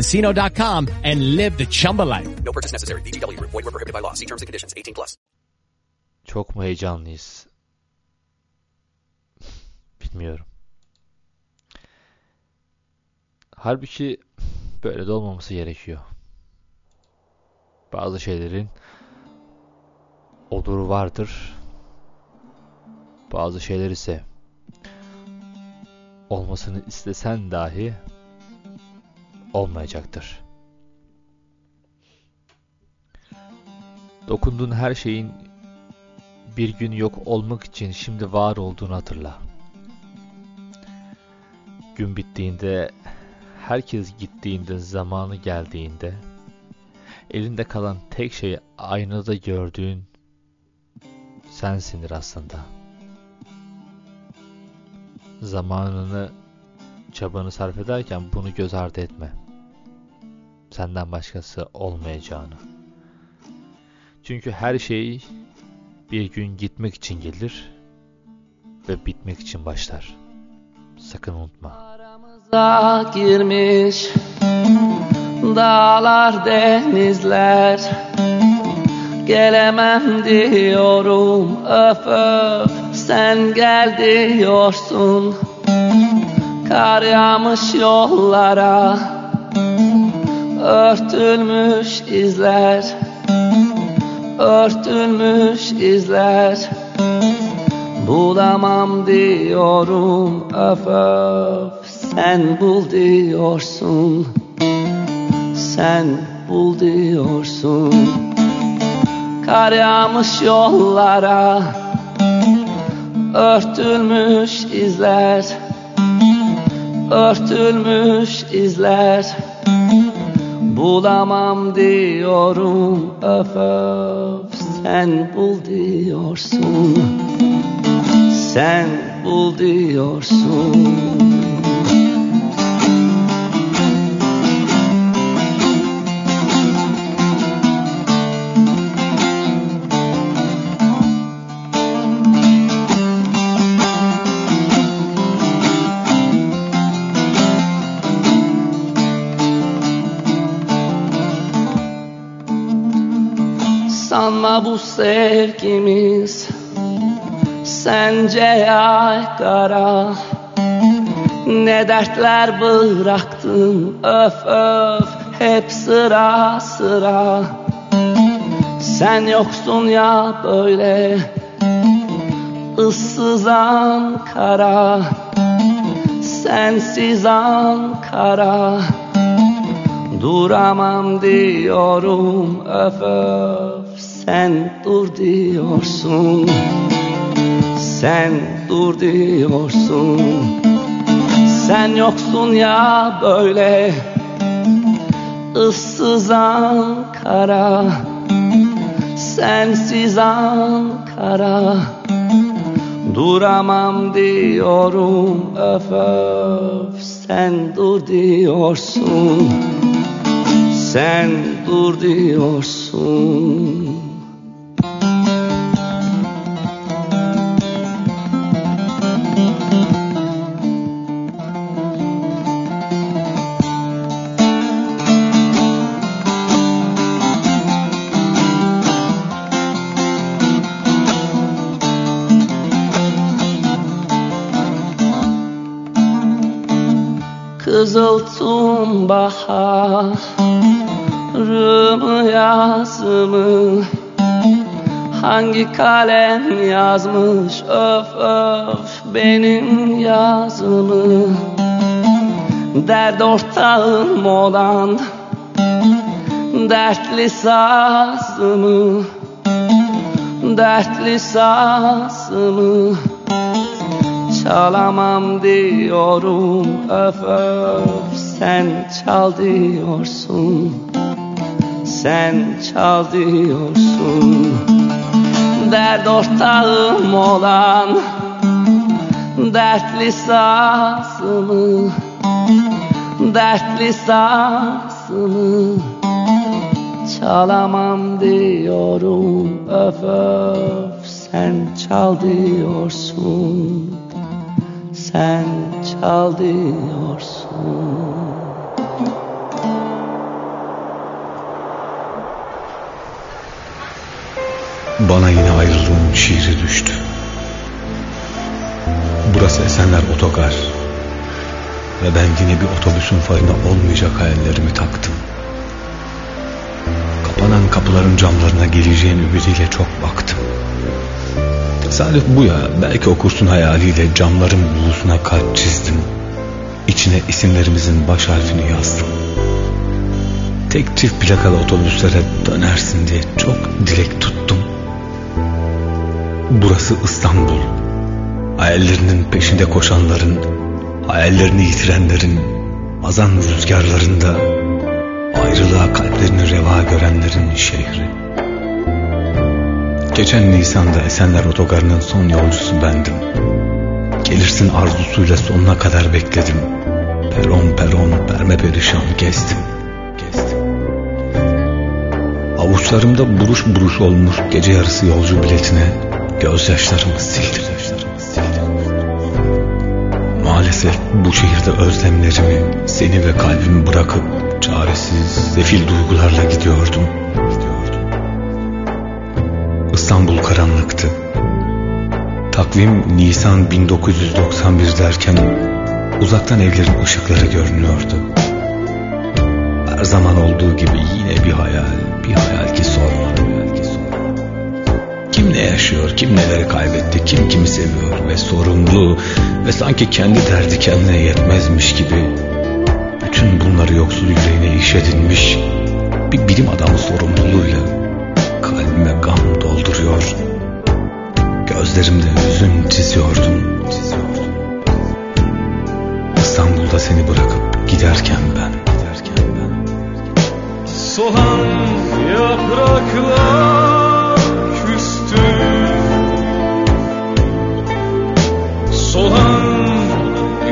S10: ChumbaCasino.com and live the Chumba life.
S11: No purchase necessary. VGW Group. Void were prohibited by law. See terms and conditions. 18 plus.
S3: Çok mu heyecanlıyız? Bilmiyorum. Halbuki böyle de olmaması gerekiyor. Bazı şeylerin oluru vardır. Bazı şeyler ise olmasını istesen dahi olmayacaktır. Dokunduğun her şeyin bir gün yok olmak için şimdi var olduğunu hatırla. Gün bittiğinde, herkes gittiğinde, zamanı geldiğinde, elinde kalan tek şey aynada gördüğün sensindir aslında. Zamanını, çabanı sarf ederken bunu göz ardı etme. Senden başkası olmayacağını. Çünkü her şey bir gün gitmek için gelir ve bitmek için başlar. Sakın unutma.
S12: Aramıza girmiş dağlar denizler Gelemem diyorum öf öf sen gel diyorsun Kar yağmış yollara Örtülmüş izler Örtülmüş izler. Bulamam diyorum öf öf Sen bul diyorsun Sen bul diyorsun. Kar yağmış yollara Örtülmüş izler Örtülmüş izler Bulamam diyorum öf öf Sen bul diyorsun. Sen bul diyorsun Sanma bu sevgimiz Sence yaygara Ne dertler bıraktın? Öf öf Hep sıra sıra. Sen yoksun ya böyle ıssız Ankara. Sensiz Ankara. Duramam diyorum öf öf Sen dur diyorsun. Sen dur diyorsun. Sen yoksun ya böyle. Issız Ankara. Sensiz Ankara. Duramam diyorum öf öf. Sen dur diyorsun. Sen dur diyorsun Kızıltım baharımı yazımı. Hangi kalem yazmış? Öf öf benim yazımı. Dert ortağım olan dertli sazımı. Dertli sazımı Çalamam diyorum. Öf öf Sen çal diyorsun. Sen çal diyorsun. Dert ortağım olan Dertli sazımı Dertli sazımı Çalamam diyorum. Öf öf Sen çal diyorsun sen çal diyorsun
S13: Bana yine ayrılığın şiiri düştü. Burası Esenler Otogar. Ve ben yine bir otobüsün farına olmayacak hayallerimi taktım. Kapanan kapıların camlarına geleceğin ümidiyle çok baktım Tesadüf bu ya belki okursun hayaliyle camların bulusuna kalp çizdim. İçine isimlerimizin baş harfini yazdım. Tek çift plakalı otobüslere dönersin diye çok dilek tuttum. Burası İstanbul. Hayallerinin peşinde koşanların Hayallerini yitirenlerin Azan rüzgarlarında Ayrılığa kalplerini reva görenlerin şehri Geçen Nisan'da Esenler Otogarı'nın son yolcusu bendim. Gelirsin arzusuyla sonuna kadar bekledim. Peron peron perme perişan gezdim. gezdim. Avuçlarımda buruş buruş olmuş gece yarısı yolcu biletine gözyaşlarımı sildim. Maalesef bu şehirde özlemlerimi, seni ve kalbimi bırakıp çaresiz, sefil duygularla gidiyordum. İstanbul karanlıktı. Takvim Nisan 1991 derken uzaktan evlerin ışıkları görünüyordu. Her zaman olduğu gibi yine bir hayal, bir hayal ki sorma. Kim ne yaşıyor, kim neleri kaybetti, kim kimi seviyor ve sorumlu ve sanki kendi derdi kendine yetmezmiş gibi bütün bunları yoksul yüreğine iş edinmiş bir bilim adamı sorumluluğuyla kalbime gam dolduruyor. Gözlerimde hüzün çiziyordum. İstanbul'da seni bırakıp giderken ben.
S2: Solan yapraklar küstü Solan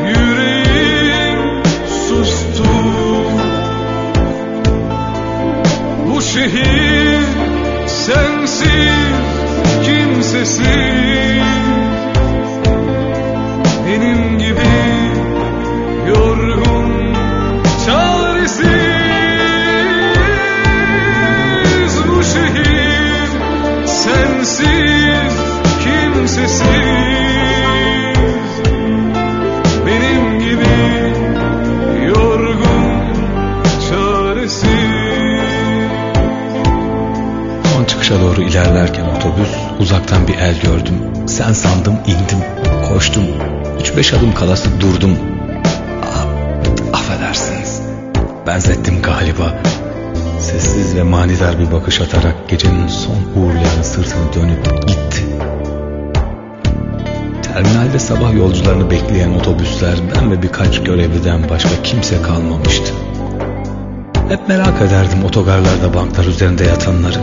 S2: yüreğim sustu Bu şehir sensiz kimsesiz
S13: Sen sandım indim, koştum. Üç beş adım kalası durdum. Ah, affedersiniz. Benzettim galiba. Sessiz ve manidar bir bakış atarak gecenin son uğurlayan sırtını dönüp gitti. Terminalde sabah yolcularını bekleyen otobüsler ben ve birkaç görevliden başka kimse kalmamıştı. Hep merak ederdim otogarlarda banklar üzerinde yatanları.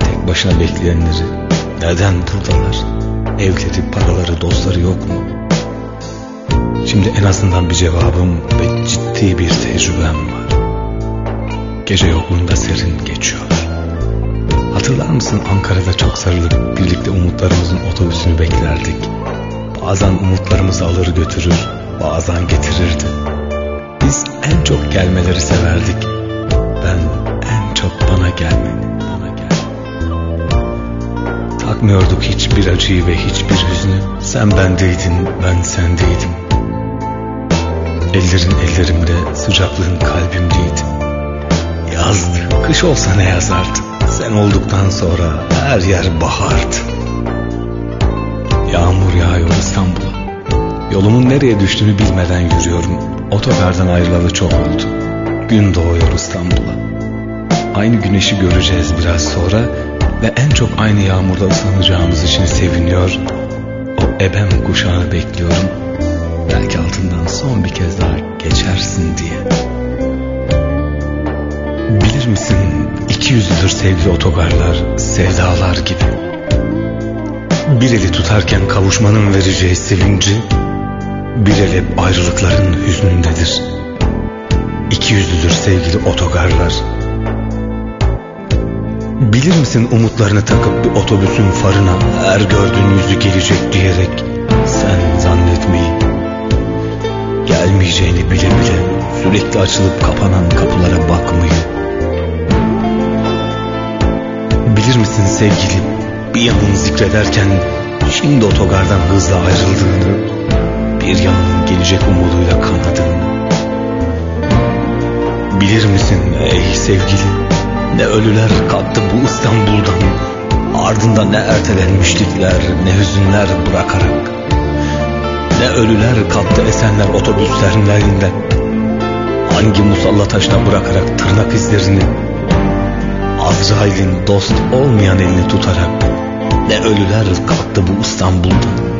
S13: Tek başına bekleyenleri. Neden buradalar? Evleri, paraları, dostları yok mu? Şimdi en azından bir cevabım ve ciddi bir tecrübem var. Gece yokluğunda serin geçiyor. Hatırlar mısın Ankara'da çok sarılıp birlikte umutlarımızın otobüsünü beklerdik. Bazen umutlarımızı alır götürür, bazen getirirdi. Biz en çok gelmeleri severdik. Ben en çok bana gelmeni. Takmıyorduk hiçbir acıyı ve hiçbir hüznü. Sen bendeydin, ben sendeydim. Ellerin ellerimde, sıcaklığın kalbimdeydi. Yazdı, kış olsa ne yazardı? Sen olduktan sonra her yer bahardı. Yağmur yağıyor İstanbul'a. Yolumun nereye düştüğünü bilmeden yürüyorum. Otogardan ayrılalı çok oldu. Gün doğuyor İstanbul'a. Aynı güneşi göreceğiz biraz sonra ve en çok aynı yağmurda ıslanacağımız için seviniyor. O ebem kuşağını bekliyorum. Belki altından son bir kez daha geçersin diye. Bilir misin iki yüzlüdür sevgili otogarlar, sevdalar gibi. Bir eli tutarken kavuşmanın vereceği sevinci, bir el hep ayrılıkların hüznündedir. İki yüzlüdür sevgili otogarlar. Bilir misin umutlarını takıp bir otobüsün farına her gördüğün yüzü gelecek diyerek sen zannetmeyi gelmeyeceğini bile bile sürekli açılıp kapanan kapılara bakmayı. Bilir misin sevgili bir yanını zikrederken şimdi otogardan hızla ayrıldığını bir yanının gelecek umuduyla kanadığını. Bilir misin ey sevgili ne ölüler kalktı bu İstanbul'dan. Ardında ne ertelenmişlikler ne hüzünler bırakarak. Ne ölüler kalktı esenler otobüslerin elinden. Hangi musalla taşına bırakarak tırnak izlerini. Azrail'in dost olmayan elini tutarak Ne ölüler kalktı bu İstanbul'dan.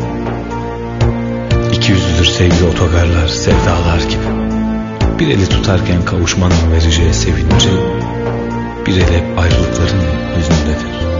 S13: İki yüzlüdür sevgili otogarlar sevdalar gibi. Bir eli tutarken kavuşmanın vereceği sevinci bir el hep ayrılıkların hüznündedir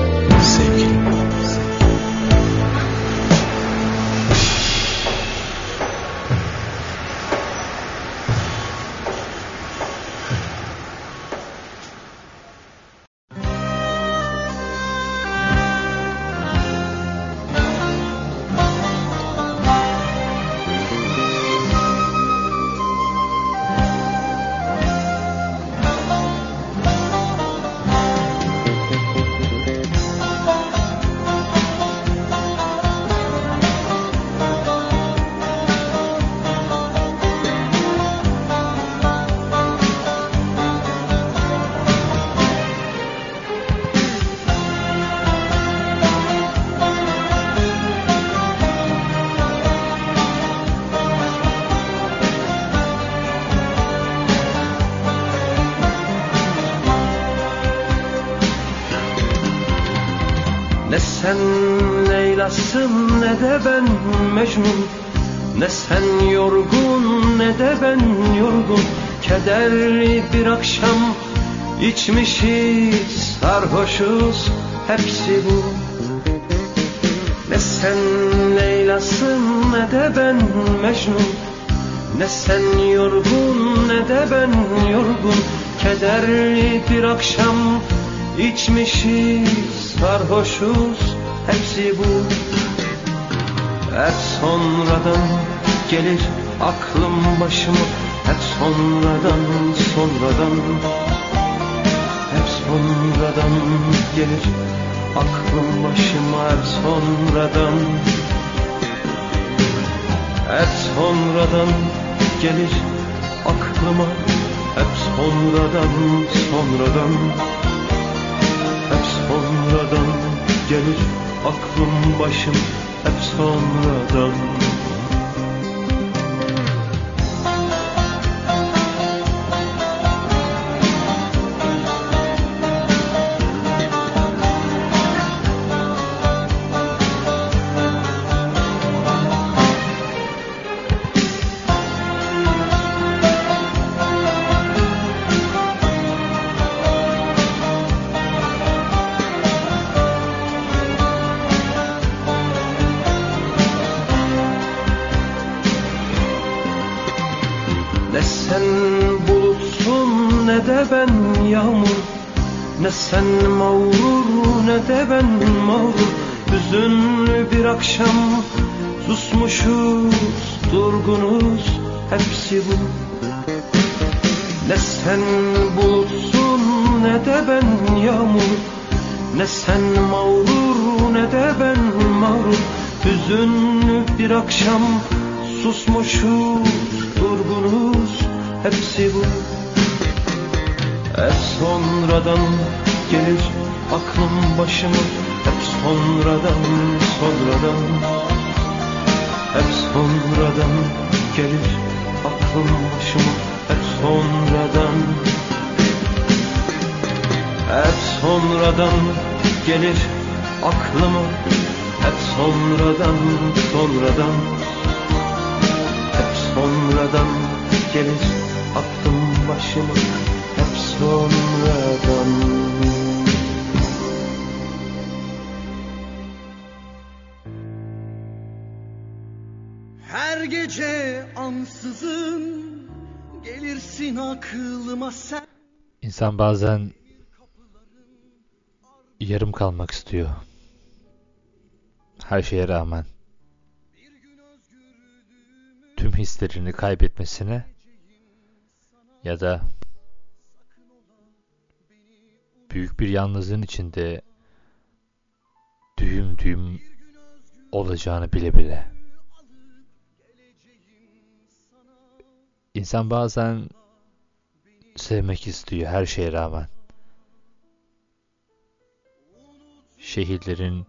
S14: Hep sonradan gelir aklım başıma. Hep sonradan sonradan. Hep sonradan gelir aklım başıma. Hep sonradan. Hep sonradan gelir aklıma. Hep sonradan sonradan. Hep sonradan gelir aklım başım hep sonradan akşam
S3: kalmak istiyor. Her şeye rağmen. Tüm hislerini kaybetmesine ya da büyük bir yalnızlığın içinde düğüm düğüm olacağını bile bile. İnsan bazen sevmek istiyor her şeye rağmen. Şehirlerin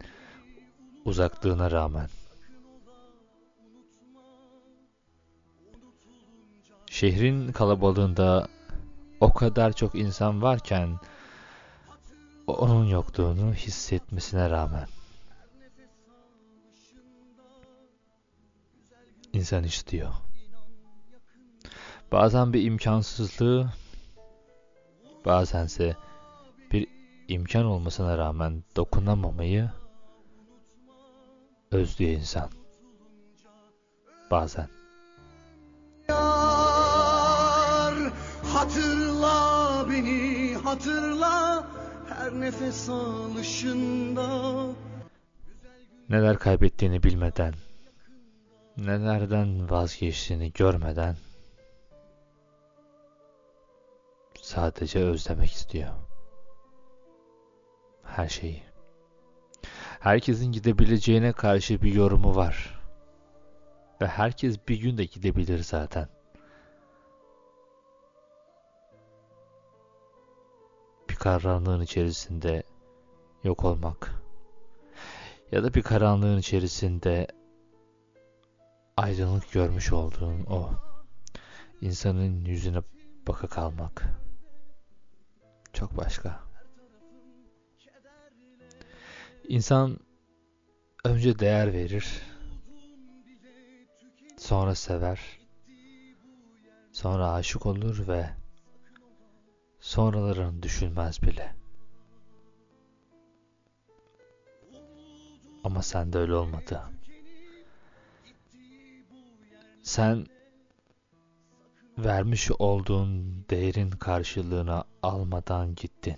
S3: uzaklığına rağmen. Şehrin kalabalığında o kadar çok insan varken onun yokluğunu hissetmesine rağmen. İnsan istiyor. Bazen bir imkansızlığı, bazense imkan olmasına rağmen dokunamamayı özlüyor insan. Bazen.
S15: Yar hatırla beni hatırla her nefes alışında
S3: Neler kaybettiğini bilmeden, nelerden vazgeçtiğini görmeden sadece özlemek istiyor. Her şeyi. Herkesin gidebileceğine karşı bir yorumu var. Ve herkes bir gün de gidebilir zaten. Bir karanlığın içerisinde yok olmak. Ya da bir karanlığın içerisinde aydınlık görmüş olduğun o insanın yüzüne baka kalmak. Çok başka. İnsan önce değer verir, sonra sever, sonra aşık olur ve sonralarını düşünmez bile. Ama sende öyle olmadı. Sen vermiş olduğun değerin karşılığını almadan gittin.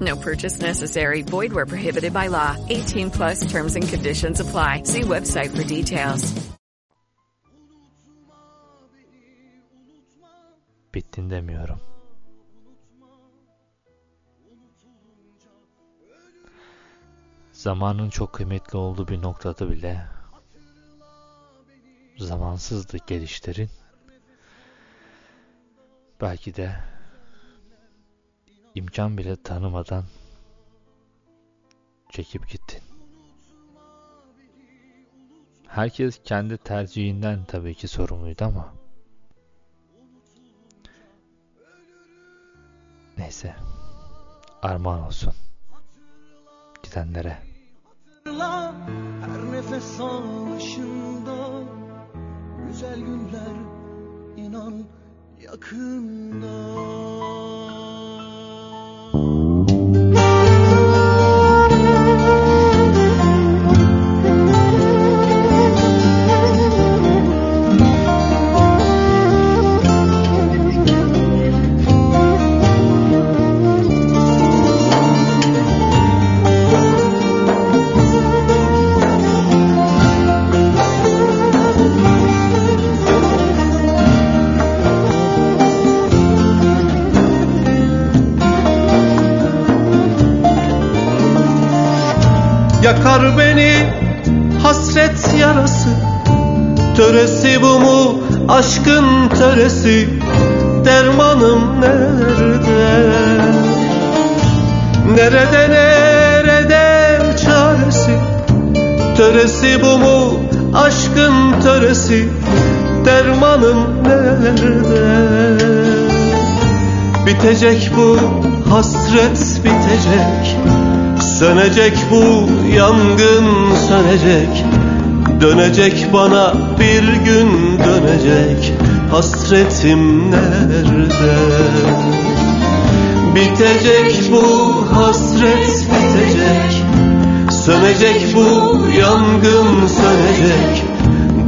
S7: No purchase necessary. Void where prohibited by law. 18 plus terms and conditions apply. See website for details.
S3: Bittin demiyorum. Zamanın çok kıymetli olduğu bir noktada bile zamansızdı gelişlerin. Belki de imkan bile tanımadan çekip gittin. Herkes kendi tercihinden tabii ki sorumluydu ama neyse armağan olsun gidenlere.
S15: Her nefes alışında Güzel günler inan yakında
S16: Yakar beni hasret yarası. Töresi bu mu? Aşkın töresi. Dermanım nerede? Nerede nerede çaresi? Töresi bu mu? Aşkın töresi. Dermanım nerede? Bitecek bu hasret bitecek Sönecek bu yangın sönecek. Dönecek bana bir gün dönecek. Hasretim nerede? Bitecek bu hasret bitecek. Sönecek bu yangın sönecek.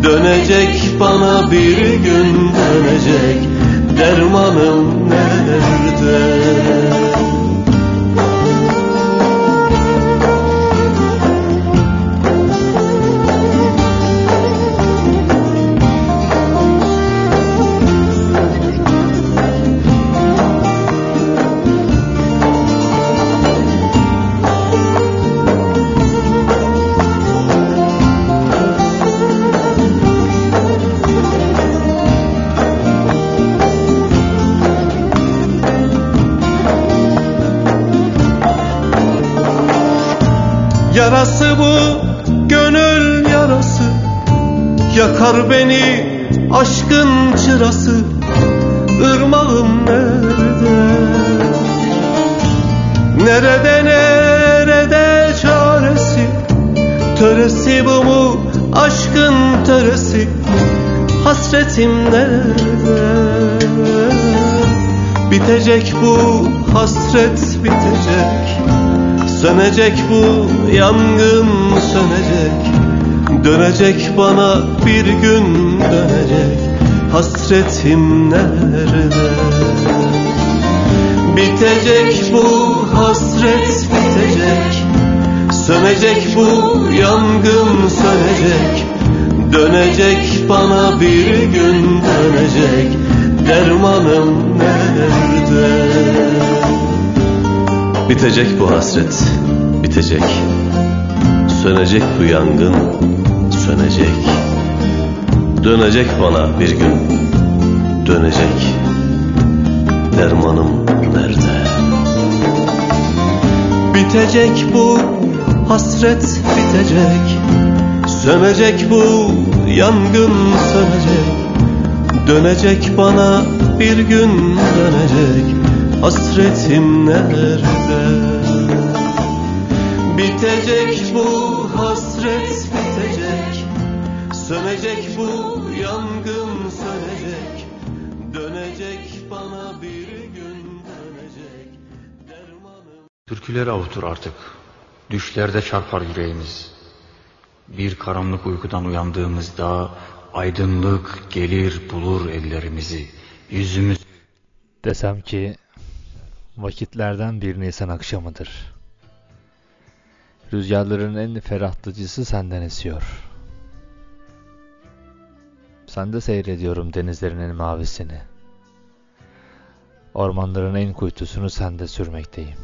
S16: Dönecek bana bir gün dönecek. Dermanım nerede Yakar beni aşkın çırası Irmağım nerede? Nerede nerede çaresi? Töresi bu mu aşkın töresi? Hasretim nerede? Bitecek bu hasret bitecek. Sönecek bu yangın sönecek Dönecek bana bir gün dönecek hasretim nerede? Bitecek bu hasret bitecek. Sönecek bu yangın sönecek. Dönecek bana bir gün dönecek Dermanım nerede? Bitecek bu hasret bitecek Sönecek bu yangın sönecek. Dönecek bana bir gün dönecek. Dermanım nerede? Bitecek bu hasret bitecek. Sönecek bu yangın sönecek. Dönecek bana bir gün dönecek. Hasretim nerede Bitecek bu hasret bitecek Sönecek bu yangın sönecek Dönecek bana bir gün dönecek Dermanım
S17: Türküleri avutur artık. Düşlerde çarpar yüreğimiz. Bir karanlık uykudan uyandığımızda aydınlık gelir bulur ellerimizi. Yüzümüz
S3: Desem ki vakitlerden bir Nisan akşamıdır. Rüzgarların en ferahlatıcısı senden esiyor. Sende seyrediyorum denizlerin en mavisini. Ormanların en kuytusunu sende sürmekteyim.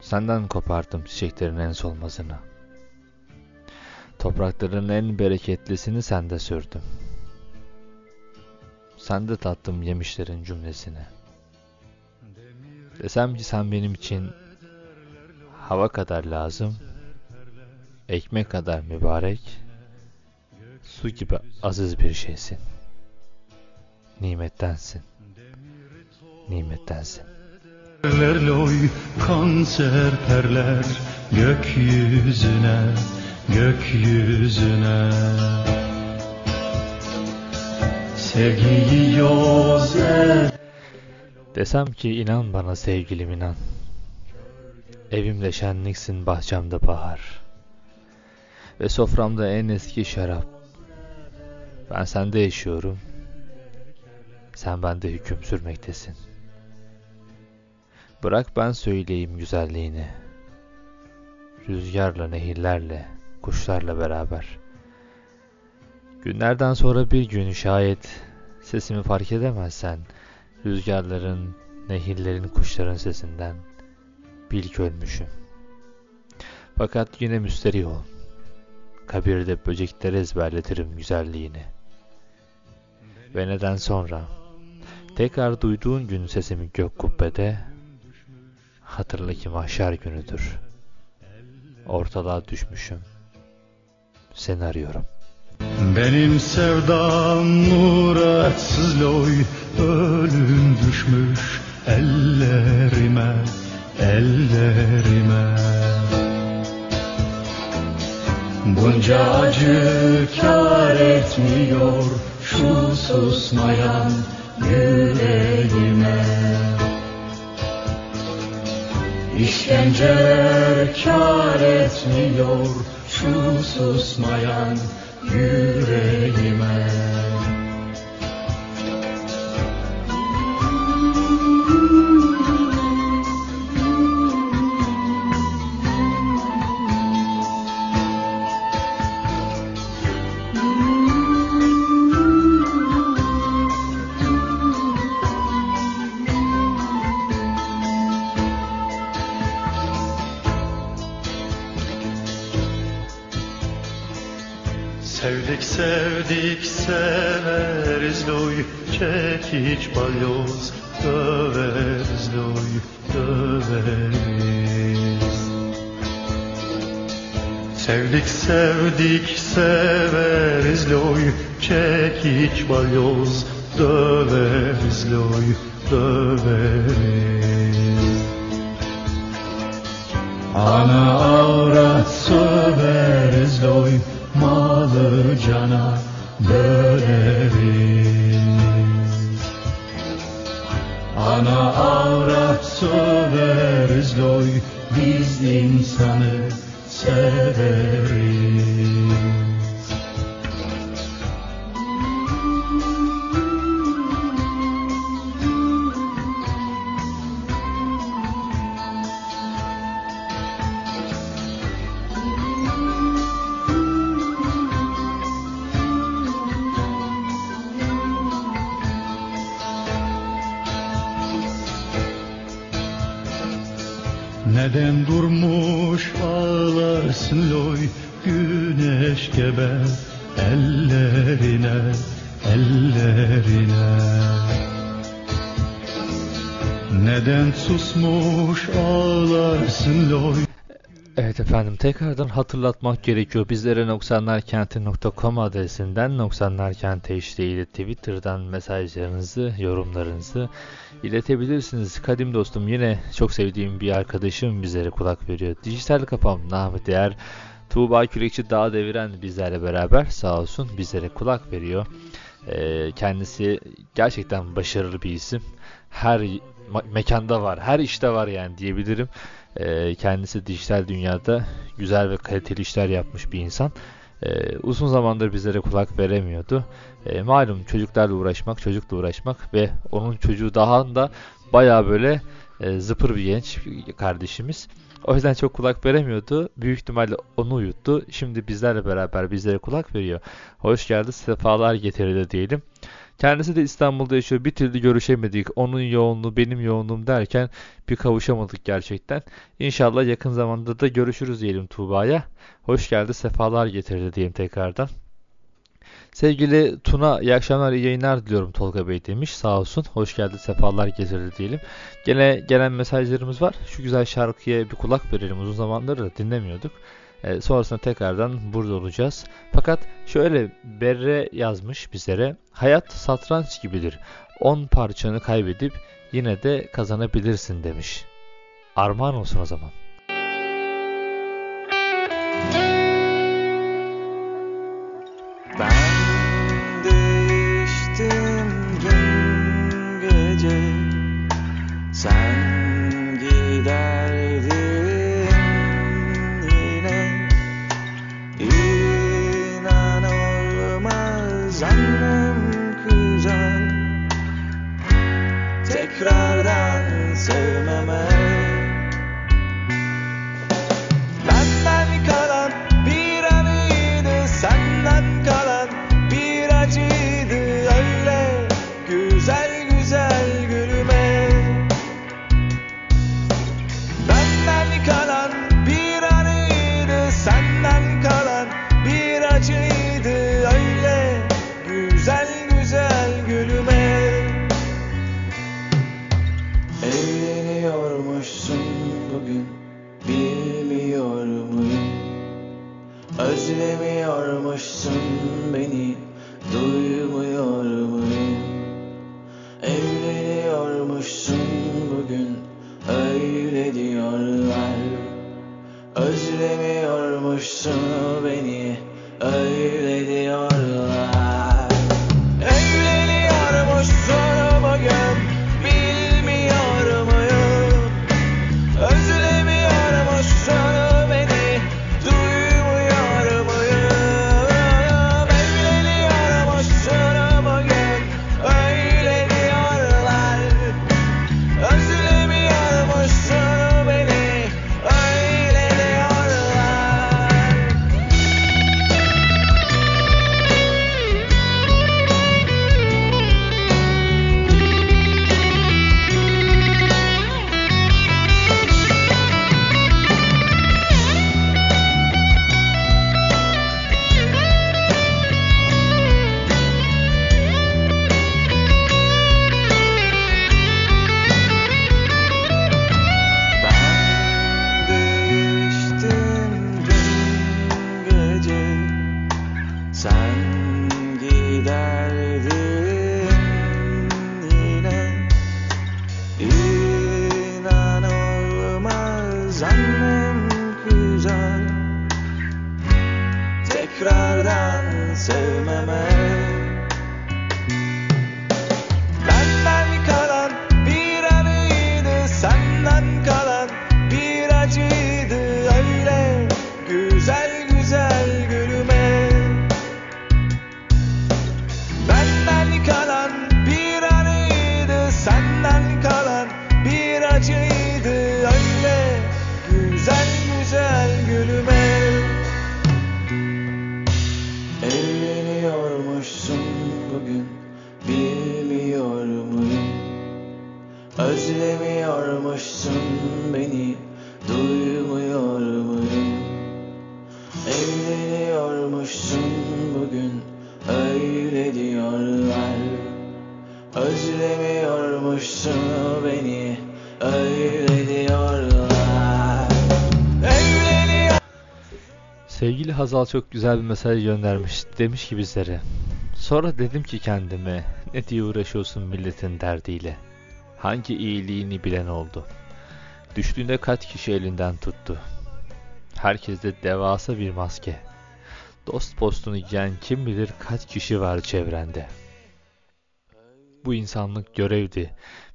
S3: Senden kopardım çiçeklerin en solmazını. Toprakların en bereketlisini sende sürdüm. Sende tattım yemişlerin cümlesini. Desem ki sen benim için hava kadar lazım, ekmek kadar mübarek, su gibi aziz bir şeysin. Nimettensin, nimettensin.
S6: Serperler oy kan serperler gökyüzüne gökyüzüne Sevgiyi yoz
S3: Desem ki inan bana sevgilim inan. Evimde şenliksin bahçemde bahar. Ve soframda en eski şarap. Ben sende yaşıyorum. Sen bende hüküm sürmektesin. Bırak ben söyleyeyim güzelliğini. Rüzgarla, nehirlerle, kuşlarla beraber. Günlerden sonra bir gün şayet sesimi fark edemezsen, rüzgarların, nehirlerin, kuşların sesinden bil ki ölmüşüm. Fakat yine müsterih ol. Kabirde böceklere ezberletirim güzelliğini. Ve neden sonra, tekrar duyduğun gün sesimi gök kubbede, hatırla ki mahşer günüdür. Ortalığa düşmüşüm. Seni arıyorum.
S6: Benim sevdam muratsız loy Ölüm düşmüş ellerime Ellerime. Bunca acı kar etmiyor Şu susmayan yüreğime. İşkenceler kar etmiyor Şu susmayan yüreğime Sevdik severiz loy Çekiç balyoz döveriz loy döveriz. Sevdik sevdik severiz loy Çekiç balyoz döveriz loy döveriz. Ana avrat söveriz loy malı cana böleriz Ana avrat söveriz loy biz insanı severiz
S18: Neden durmuş ağlarsın loy? Güneş gebe ellerine ellerine. Neden susmuş ağlarsın loy
S3: Evet efendim tekrardan hatırlatmak gerekiyor. Bizlere noksanlarkenti.com adresinden noksanlarkenti ile Twitter'dan mesajlarınızı, yorumlarınızı iletebilirsiniz. Kadim dostum yine çok sevdiğim bir arkadaşım bizlere kulak veriyor. Dijital Kafam Nahmet Değer Tuğba Kürekçi Dağ Deviren bizlerle beraber sağ olsun bizlere kulak veriyor. Ee, kendisi gerçekten başarılı bir isim. Her mekanda var, her işte var yani diyebilirim. Ee, kendisi dijital dünyada güzel ve kaliteli işler yapmış bir insan. Ee, uzun zamandır bizlere kulak veremiyordu. Ee, malum çocuklarla uğraşmak, çocukla uğraşmak ve onun çocuğu daha da baya böyle e, zıpır bir genç kardeşimiz. O yüzden çok kulak veremiyordu. Büyük ihtimalle onu uyuttu. Şimdi bizlerle beraber bizlere kulak veriyor. Hoş geldi, sefalar getirdi diyelim. Kendisi de İstanbul'da yaşıyor. Bir türlü görüşemedik. Onun yoğunluğu, benim yoğunluğum derken bir kavuşamadık gerçekten. İnşallah yakın zamanda da görüşürüz diyelim Tuğba'ya. Hoş geldi, sefalar getirdi diyelim tekrardan. Sevgili Tuna iyi akşamlar iyi yayınlar diliyorum Tolga Bey demiş. Sağ olsun. Hoş geldi sefalar getirdi diyelim. Gene gelen mesajlarımız var. Şu güzel şarkıya bir kulak verelim. Uzun zamandır da dinlemiyorduk. E, sonrasında tekrardan burada olacağız. Fakat şöyle Berre yazmış bizlere. Hayat satranç gibidir. 10 parçanı kaybedip yine de kazanabilirsin demiş. Armağan olsun o zaman. Hazal çok güzel bir mesaj göndermiş. Demiş ki bizlere. Sonra dedim ki kendime ne diye uğraşıyorsun milletin derdiyle. Hangi iyiliğini bilen oldu. Düştüğünde kaç kişi elinden tuttu. Herkeste devasa bir maske. Dost postunu giyen kim bilir kaç kişi var çevrende. Bu insanlık görevdi.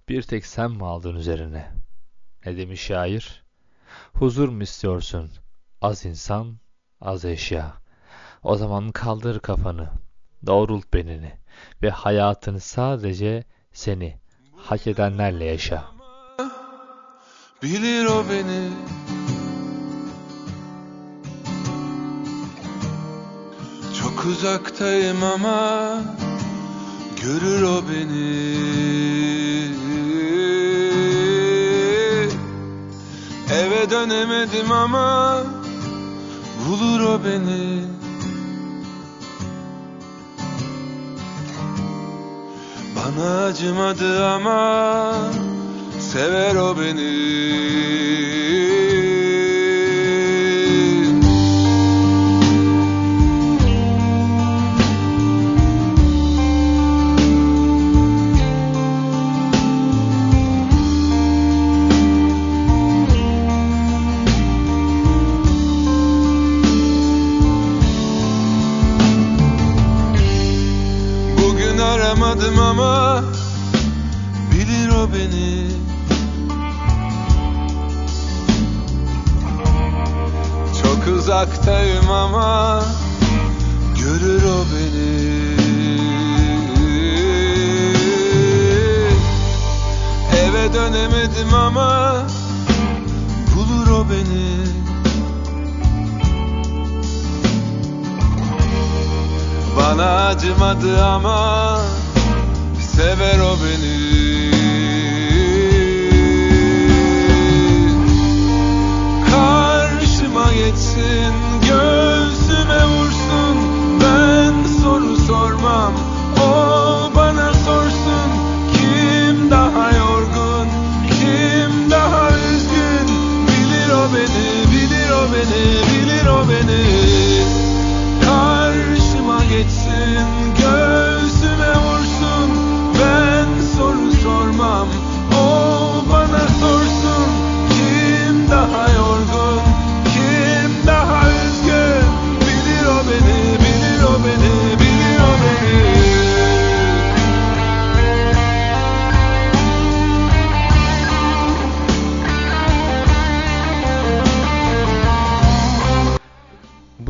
S3: Bir tek sen mi aldın üzerine? Ne demiş şair? Huzur mu istiyorsun? Az insan, az eşya. O zaman kaldır kafanı, doğrult benini ve hayatını sadece seni hak edenlerle yaşa.
S2: Bilir o beni Çok uzaktayım ama Görür o beni Eve dönemedim ama Bulur o beni. Bana acımadı ama Sever o beni aramadım ama Bilir o beni. Çok uzaktayım ama Görür o beni. Eve dönemedim ama Bulur o beni. Bana acımadı ama Sever o beni. Karşıma geçsin Göğsüme vursun. Ben soru sormam O bana sorsun. Kim daha yorgun Kim daha üzgün? Bilir o beni Bilir o beni Bilir o beni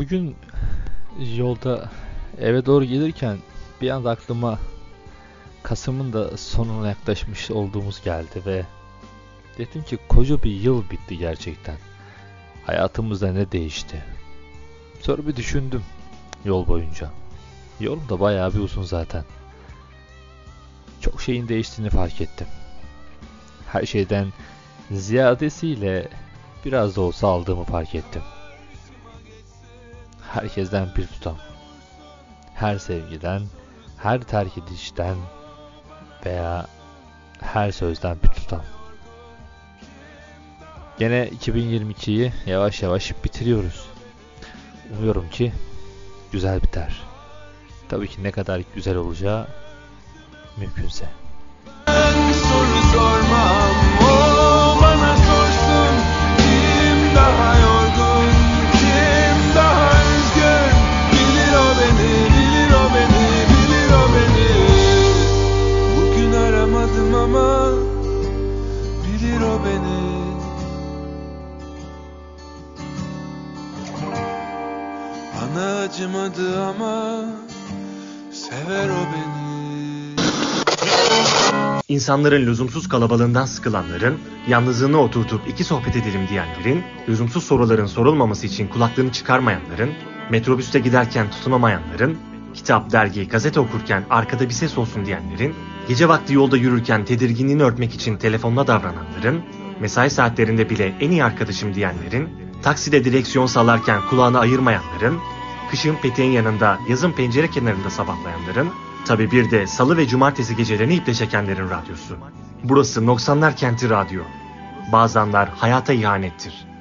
S3: Bugün yolda eve doğru gelirken bir anda aklıma Kasım'ın da sonuna yaklaşmış olduğumuz geldi ve dedim ki koca bir yıl bitti gerçekten. Hayatımızda ne değişti? Sonra bir düşündüm yol boyunca. Yolum da bayağı bir uzun zaten. Çok şeyin değiştiğini fark ettim. Her şeyden ziyadesiyle biraz da olsa aldığımı fark ettim. Herkesten bir tutam. Her sevgiden, her terk edişten veya her sözden bir tutam. Gene 2022'yi yavaş yavaş bitiriyoruz. Umuyorum ki güzel biter. Tabii ki ne kadar güzel olacağı mümkünse.
S2: soru sormam O bana sorsun Kim daha Bana acımadı ama Sever o beni.
S1: İnsanların lüzumsuz kalabalığından sıkılanların, yalnızlığını oturtup iki sohbet edelim diyenlerin, lüzumsuz soruların sorulmaması için kulaklığını çıkarmayanların, metrobüste giderken tutunamayanların, kitap, dergi, gazete okurken arkada bir ses olsun diyenlerin, gece vakti yolda yürürken tedirginliğini örtmek için telefonla davrananların, mesai saatlerinde bile en iyi arkadaşım diyenlerin, takside direksiyon sallarken kulağını ayırmayanların, kışın peteğin yanında, yazın pencere kenarında sabahlayanların, tabi bir de salı ve cumartesi gecelerini iple çekenlerin radyosu. Burası 90'lar kenti radyo. Bazenler hayata ihanettir.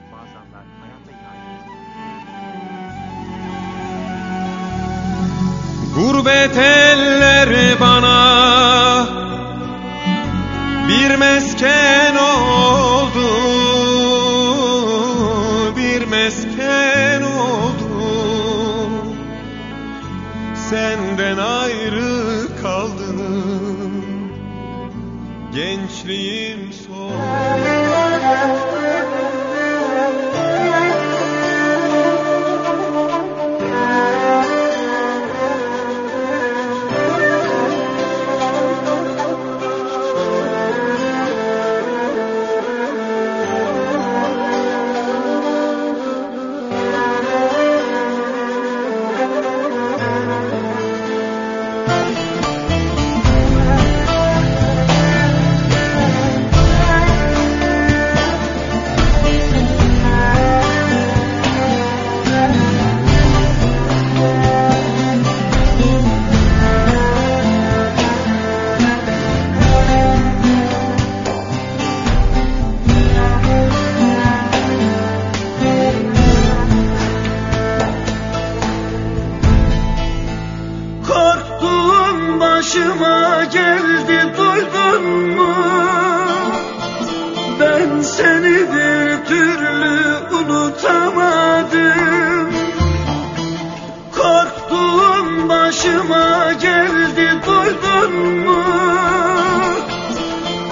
S19: Başıma geldi duydun mu?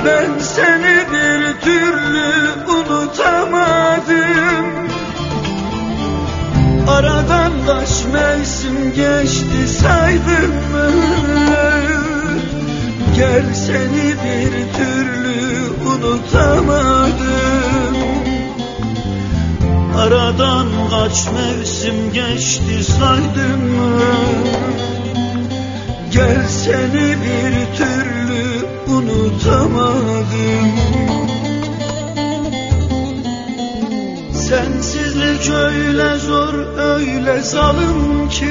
S19: Ben seni bir türlü unutamadım Aradan kaç mevsim geçti saydın mı? Gel seni bir türlü unutamadım Aradan kaç mevsim geçti saydın mı? Seni bir türlü unutamadım. Sensizlik öyle zor öyle zalim ki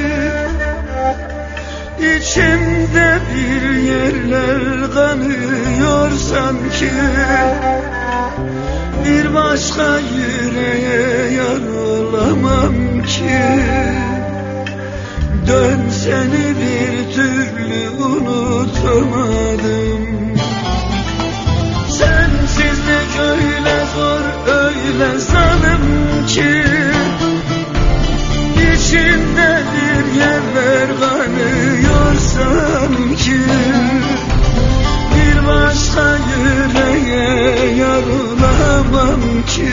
S19: İçimde bir yerler kanıyor sanki. Bir başka yüreğe yar olamam ki. Dön seni bir türlü unutamadım. Sensizlik öyle zor öyle zalim ki. İçimde bir yerler kanıyor sanki. Bir başka yüreğe yarılamam ki.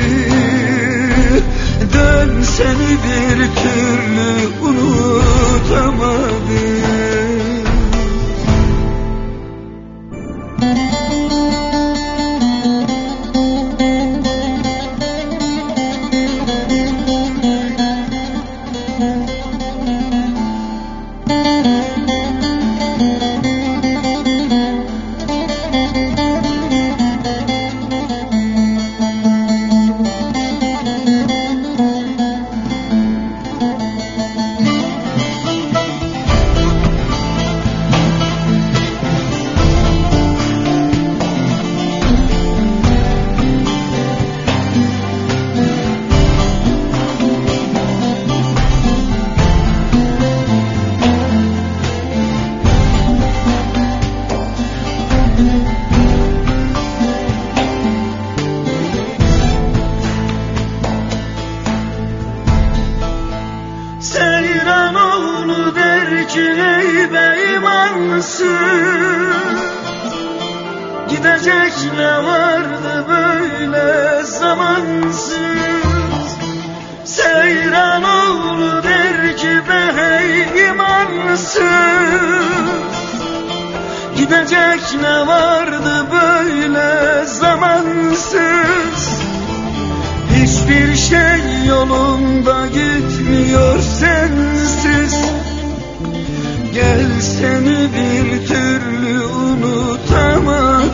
S19: Dön seni bir Gidecek ne vardı böyle zamansız? Hiçbir şey yolunda gitmiyor sensiz. Gel seni bir türlü unutamadım.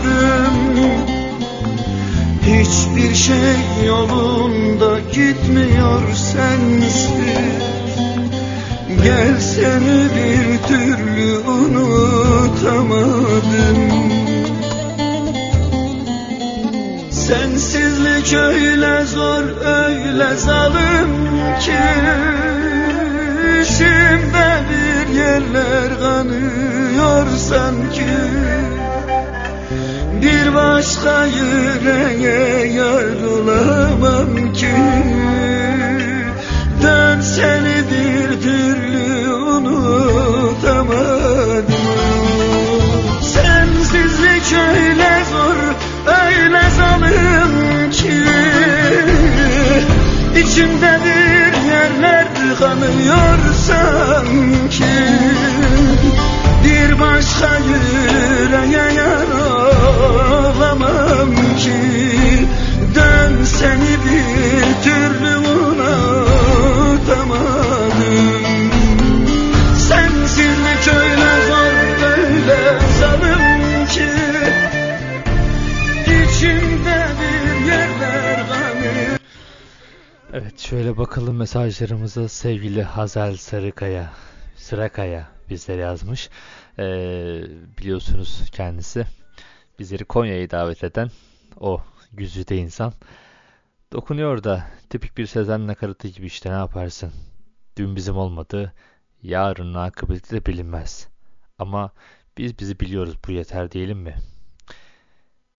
S19: Hiçbir şey yolunda gitmiyor sensiz. Gel seni bir türlü unutamadım Sensizlik öyle zor öyle zalim ki İçimde bir yerler kanıyor sanki. Bir başka yüreğe yar olamam ki. Dön seni bir türlü unutamadım öyle zor öyle zalim ki. İçimde bir yerler kanıyor sanki. Bir başka yüreğe yar
S3: şöyle bakalım mesajlarımıza sevgili Hazel Sarıkaya, Sırakaya bizlere yazmış. Ee, biliyorsunuz kendisi bizleri Konya'ya davet eden o güzide insan. Dokunuyor da tipik bir Sezen nakaratı gibi işte ne yaparsın. Dün bizim olmadı, yarının akıbeti de bilinmez. Ama biz bizi biliyoruz bu yeter diyelim mi?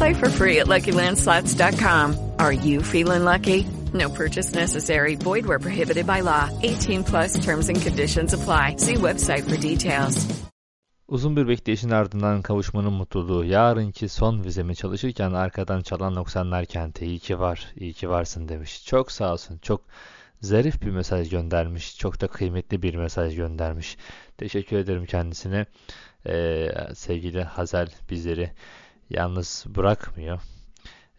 S7: Play for free at LuckyLandSlots.com. Are you feeling lucky? No purchase necessary. Void where prohibited by law. 18 plus terms and conditions apply. See website for details.
S3: Uzun bir bekleyişin ardından kavuşmanın mutluluğu. Yarınki son vizemi çalışırken arkadan çalan 90'lar kenti. İyi ki var, iyi ki varsın demiş. Çok sağ olsun. Çok zarif bir mesaj göndermiş. Çok da kıymetli bir mesaj göndermiş. Teşekkür ederim kendisine. Ee, sevgili Hazel bizleri yalnız bırakmıyor.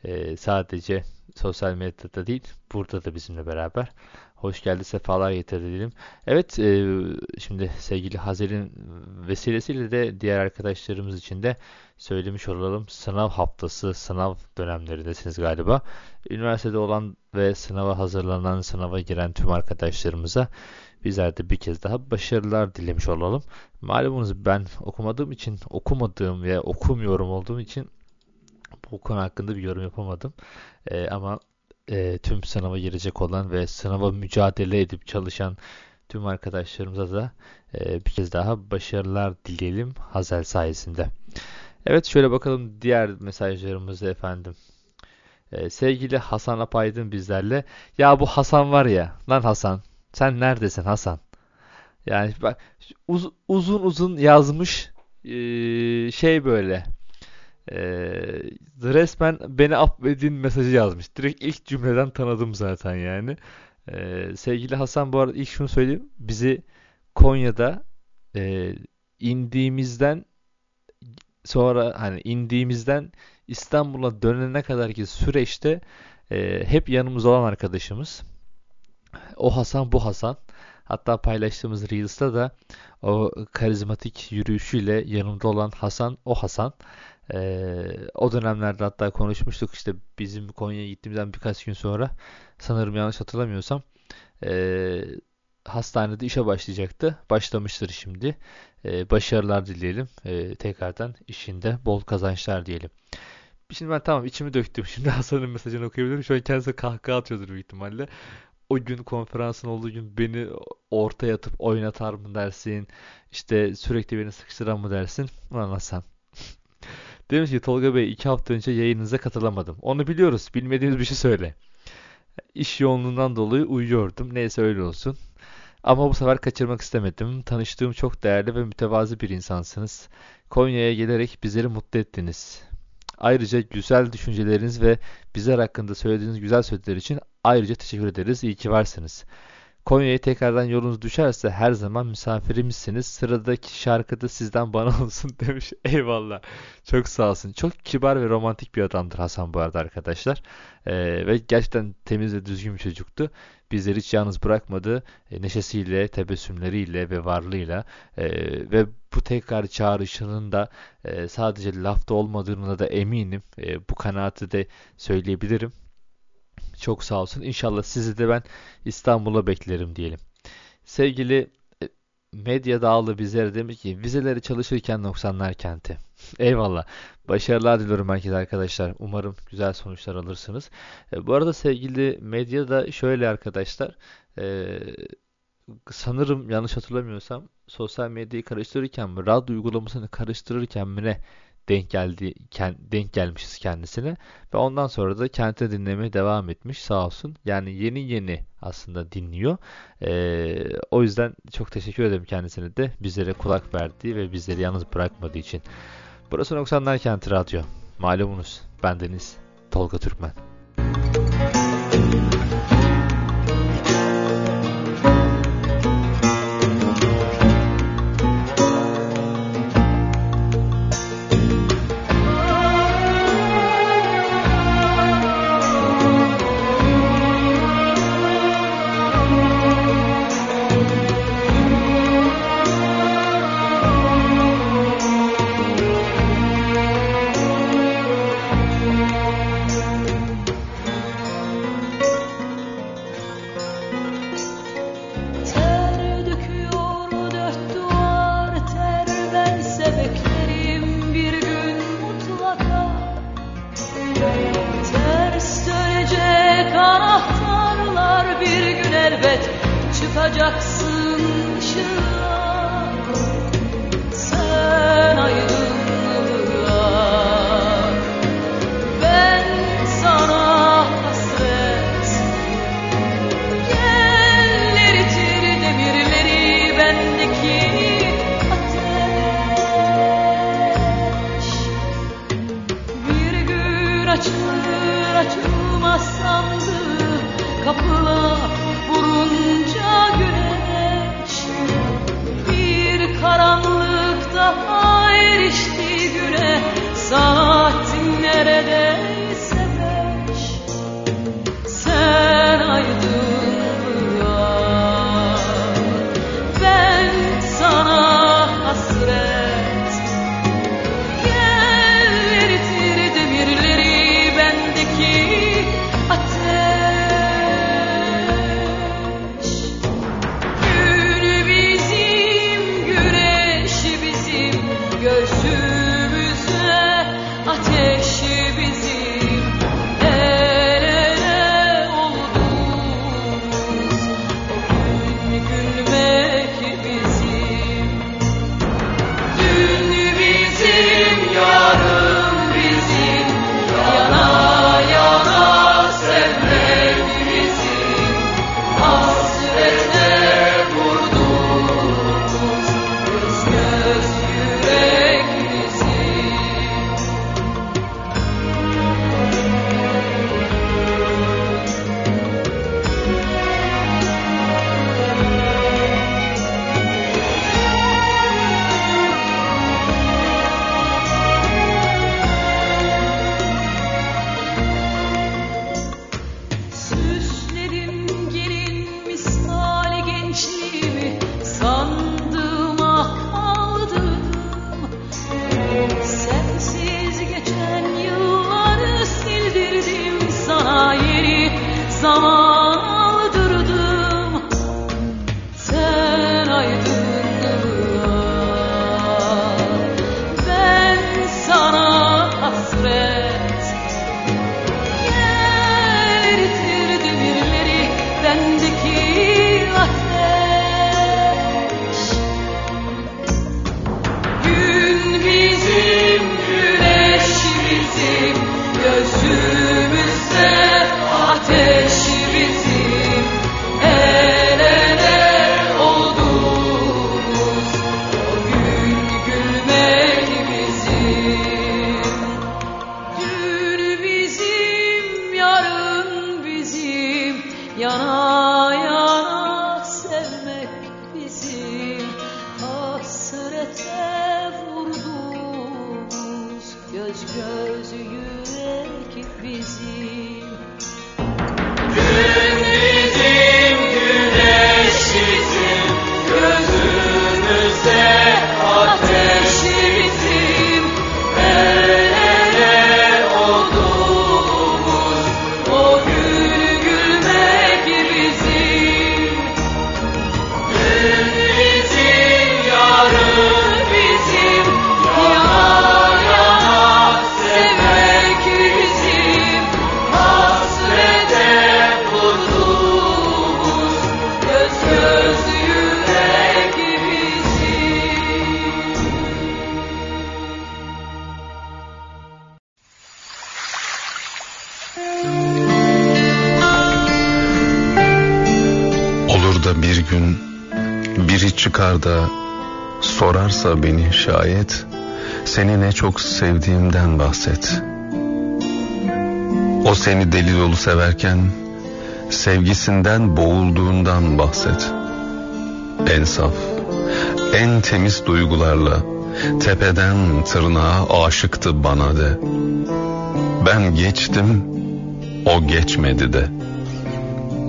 S3: Ee, sadece sosyal medyada değil, burada da bizimle beraber. Hoş geldi, sefalar getirdi diyelim. Evet, e, şimdi sevgili Hazel'in vesilesiyle de diğer arkadaşlarımız için de söylemiş olalım. Sınav haftası, sınav dönemlerindesiniz galiba. Üniversitede olan ve sınava hazırlanan, sınava giren tüm arkadaşlarımıza bizler de bir kez daha başarılar dilemiş olalım. Malumunuz ben okumadığım için, okumadığım ve okumuyorum olduğum için bu konu hakkında bir yorum yapamadım. Ee, ama e, tüm sınava girecek olan ve sınava mücadele edip çalışan tüm arkadaşlarımıza da e, bir kez daha başarılar dileyelim Hazel sayesinde. Evet şöyle bakalım diğer mesajlarımızı efendim. Ee, sevgili Hasan Apaydın bizlerle. Ya bu Hasan var ya. Lan Hasan. Sen neredesin Hasan? Yani bak uz, uzun uzun yazmış ee, şey böyle. Ee, resmen beni affedin mesajı yazmış. Direkt ilk cümleden tanıdım zaten yani. Ee, sevgili Hasan bu arada ilk şunu söyleyeyim. Bizi Konya'da e, indiğimizden sonra hani indiğimizden İstanbul'a dönene kadarki süreçte e, hep yanımızda olan arkadaşımız. O Hasan bu Hasan. Hatta paylaştığımız Reels'ta da o karizmatik yürüyüşüyle yanımda olan Hasan o Hasan. Ee, o dönemlerde hatta konuşmuştuk işte bizim Konya'ya gittiğimizden birkaç gün sonra sanırım yanlış hatırlamıyorsam e, hastanede işe başlayacaktı. Başlamıştır şimdi. E, başarılar dileyelim. E, tekrardan işinde bol kazançlar diyelim. Şimdi ben tamam içimi döktüm. Şimdi Hasan'ın mesajını okuyabilirim. Şu an kendisi kahkaha atıyordur büyük ihtimalle. O gün konferansın olduğu gün beni ortaya atıp oynatar mı dersin? İşte sürekli beni sıkıştıran mı dersin? Ulan Hasan. Demiş ki Tolga Bey iki hafta önce yayınınıza katılamadım. Onu biliyoruz. Bilmediğiniz bir şey söyle. İş yoğunluğundan dolayı uyuyordum. Neyse öyle olsun. Ama bu sefer kaçırmak istemedim. Tanıştığım çok değerli ve mütevazı bir insansınız. Konya'ya gelerek bizleri mutlu ettiniz. Ayrıca güzel düşünceleriniz ve bizler hakkında söylediğiniz güzel sözler için ayrıca teşekkür ederiz. İyi ki varsınız. Konya'ya tekrardan yolunuz düşerse her zaman misafirimizsiniz. Sıradaki şarkı da sizden bana olsun demiş. Eyvallah. Çok sağ olsun. Çok kibar ve romantik bir adamdır Hasan bu arada arkadaşlar. Ee, ve gerçekten temiz ve düzgün bir çocuktu. Bizleri hiç yalnız bırakmadı. E, neşesiyle, tebessümleriyle ve varlığıyla e, ve bu tekrar çağrışının da e, sadece lafta olmadığına da eminim. Bu kanaati de söyleyebilirim. Çok sağ olsun. İnşallah sizi de ben İstanbul'a beklerim diyelim. Sevgili Medya Dağlı bizlere demiş ki vizeleri çalışırken 90'lar kenti. Eyvallah. Başarılar diliyorum herkese arkadaşlar. Umarım güzel sonuçlar alırsınız. E, bu arada sevgili medya da şöyle arkadaşlar. E, sanırım yanlış hatırlamıyorsam sosyal medyayı karıştırırken mi, radyo uygulamasını karıştırırken mi ne denk geldi denk gelmişiz kendisine ve ondan sonra da kente dinlemeye devam etmiş sağ olsun. Yani yeni yeni aslında dinliyor. Ee, o yüzden çok teşekkür ederim kendisine de bizlere kulak verdiği ve bizleri yalnız bırakmadığı için. Burası 90'lar Kenti Radyo. Malumunuz bendeniz Tolga Türkmen.
S20: Şayet seni ne çok sevdiğimden bahset. O seni deli dolu severken sevgisinden boğulduğundan bahset. En saf, en temiz duygularla tepeden tırnağa aşıktı bana de. Ben geçtim, o geçmedi de.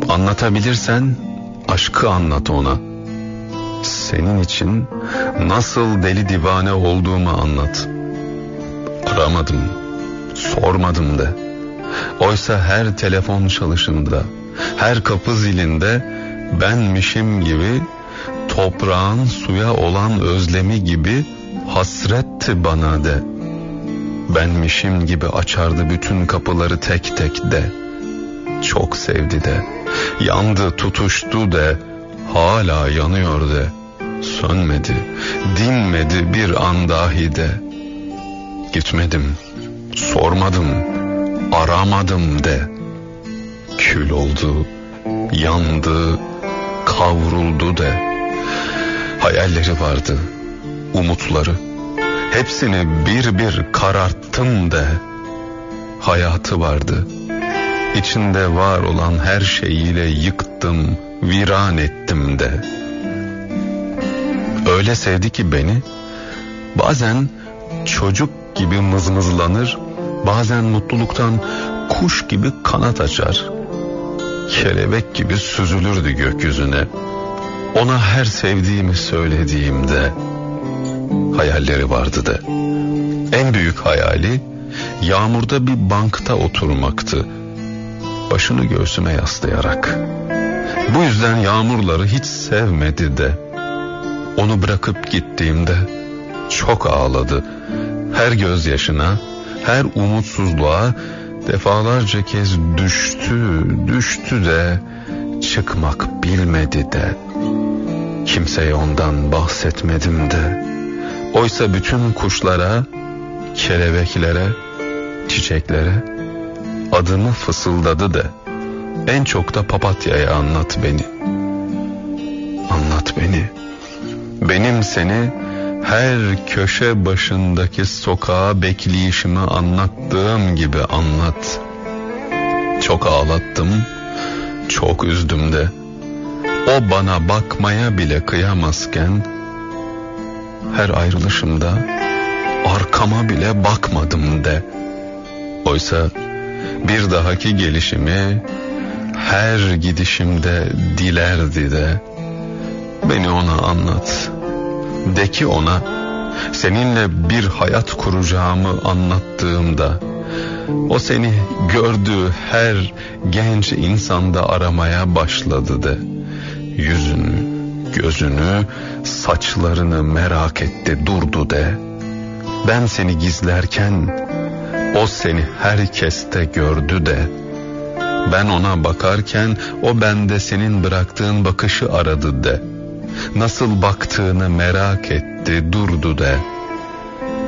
S20: Anlatabilirsen aşkı anlat ona. Senin için nasıl deli divane olduğumu anlat. Aramadım, sormadım de. Oysa her telefon çalışında, her kapı zilinde benmişim gibi toprağın suya olan özlemi gibi hasretti bana de. Benmişim gibi açardı bütün kapıları tek tek de. Çok sevdi de. Yandı tutuştu de. Hala yanıyor de. Sönmedi, dinmedi bir an dahi de. Gitmedim, sormadım, aramadım de. Kül oldu, yandı, kavruldu de. Hayalleri vardı, umutları. Hepsini bir bir kararttım de. Hayatı vardı. İçinde var olan her şeyiyle yıktım, viran ettim de. Öyle sevdi ki beni, bazen çocuk gibi mızmızlanır, bazen mutluluktan kuş gibi kanat açar. Kelebek gibi süzülürdü gökyüzüne. Ona her sevdiğimi söylediğimde hayalleri vardı da. En büyük hayali yağmurda bir bankta oturmaktı. Başını göğsüme yaslayarak. Bu yüzden yağmurları hiç sevmedi de. Onu bırakıp gittiğimde çok ağladı. Her gözyaşına, her umutsuzluğa defalarca kez düştü, düştü de çıkmak bilmedi de. Kimseye ondan bahsetmedim de. Oysa bütün kuşlara, kelebeklere, çiçeklere adını fısıldadı de. En çok da papatyaya anlat beni. Anlat beni. Benim seni her köşe başındaki sokağa bekleyişimi anlattığım gibi anlat. Çok ağlattım, çok üzdüm de. O bana bakmaya bile kıyamazken her ayrılışımda arkama bile bakmadım de. Oysa bir dahaki gelişimi her gidişimde dilerdi de. Beni ona anlat. De ki ona seninle bir hayat kuracağımı anlattığımda o seni gördüğü her genç insanda aramaya başladı de. Yüzünü, gözünü, saçlarını merak etti durdu de. Ben seni gizlerken o seni herkeste gördü de. Ben ona bakarken o bende senin bıraktığın bakışı aradı de. Nasıl baktığını merak etti durdu de.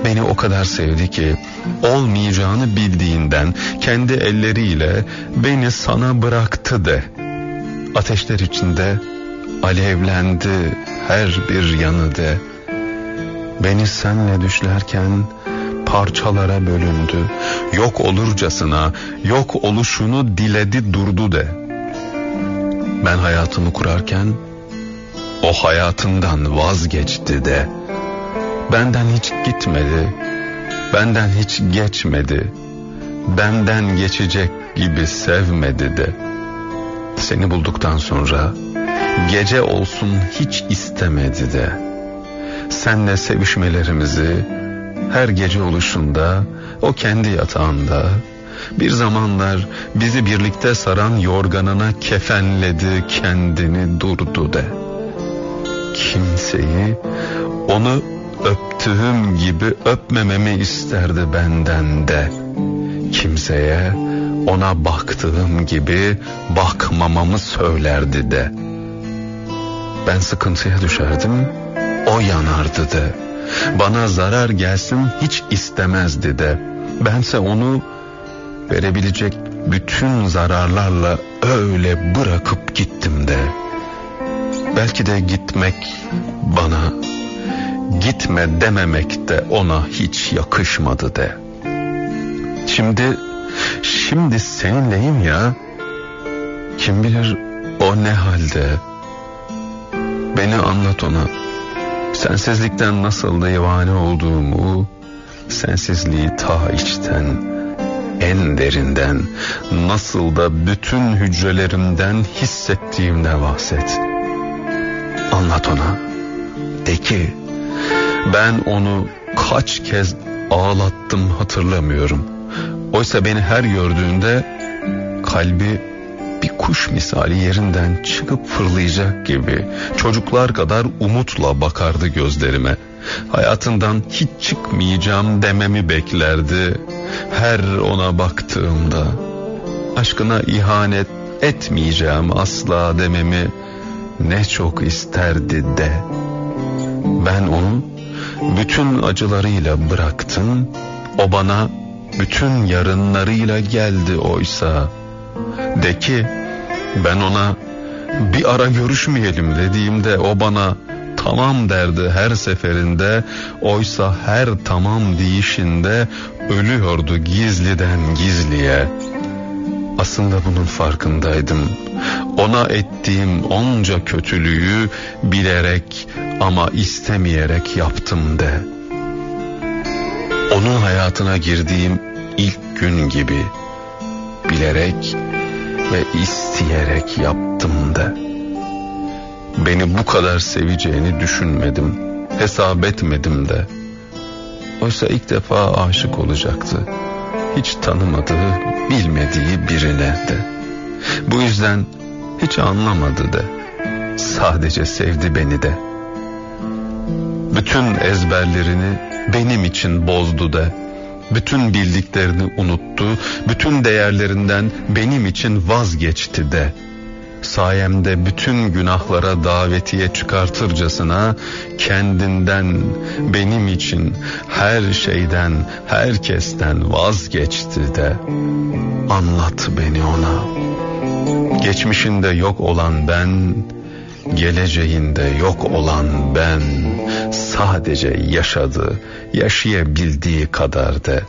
S20: Beni o kadar sevdi ki olmayacağını bildiğinden kendi elleriyle beni sana bıraktı de. Ateşler içinde alevlendi her bir yanı de. Beni senle düşlerken parçalara bölündü. Yok olurcasına, yok oluşunu diledi durdu de. Ben hayatımı kurarken o hayatından vazgeçti de. Benden hiç gitmedi, benden hiç geçmedi. Benden geçecek gibi sevmedi de. Seni bulduktan sonra gece olsun hiç istemedi de. Senle sevişmelerimizi her gece oluşunda o kendi yatağında bir zamanlar bizi birlikte saran yorganına kefenledi kendini durdu de. Kimseyi onu öptüğüm gibi öpmememi isterdi benden de. Kimseye ona baktığım gibi bakmamamı söylerdi de. Ben sıkıntıya düşerdim, o yanardı de. Bana zarar gelsin hiç istemezdi de. Bense onu verebilecek bütün zararlarla öyle bırakıp gittim de. Belki de gitmek bana gitme dememek de ona hiç yakışmadı de. Şimdi şimdi seninleyim ya. Kim bilir o ne halde. Beni anlat ona. Sensizlikten nasıl divane olduğumu, sensizliği ta içten, en derinden, nasıl da bütün hücrelerimden hissettiğimde bahset. Anlat ona. De ki, ben onu kaç kez ağlattım hatırlamıyorum. Oysa beni her gördüğünde kalbi bir kuş misali yerinden çıkıp fırlayacak gibi çocuklar kadar umutla bakardı gözlerime. Hayatından hiç çıkmayacağım dememi beklerdi. Her ona baktığımda aşkına ihanet etmeyeceğim asla dememi ne çok isterdi de. Ben onu bütün acılarıyla bıraktım. O bana bütün yarınlarıyla geldi oysa. De ki ben ona bir ara görüşmeyelim dediğimde o bana tamam derdi her seferinde. Oysa her tamam deyişinde ölüyordu gizliden gizliye. Aslında bunun farkındaydım. Ona ettiğim onca kötülüğü bilerek ama istemeyerek yaptım de. Onun hayatına girdiğim ilk gün gibi bilerek ve isteyerek yaptım de. Beni bu kadar seveceğini düşünmedim, hesap etmedim de. Oysa ilk defa aşık olacaktı. Hiç tanımadığı, bilmediği birine de. Bu yüzden hiç anlamadı de. Sadece sevdi beni de. Bütün ezberlerini benim için bozdu de. Bütün bildiklerini unuttu, bütün değerlerinden benim için vazgeçti de. Sayemde bütün günahlara davetiye çıkartırcasına kendinden, benim için her şeyden, herkesten vazgeçti de. Anlat beni ona. Geçmişinde yok olan ben, geleceğinde yok olan ben sadece yaşadı, yaşayabildiği kadar de.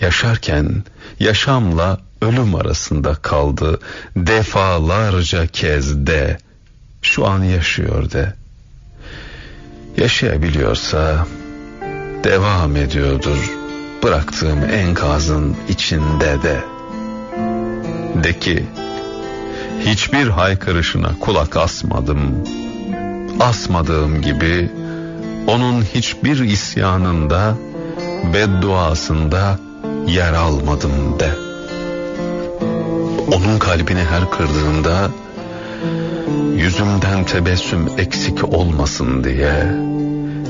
S20: Yaşarken yaşamla ölüm arasında kaldı defalarca kez de. Şu an yaşıyor de. Yaşayabiliyorsa devam ediyordur bıraktığım enkazın içinde de. De ki hiçbir haykırışına kulak asmadım. Asmadığım gibi onun hiçbir isyanında, bedduasında yer almadım de. Onun kalbini her kırdığımda yüzümden tebessüm eksik olmasın diye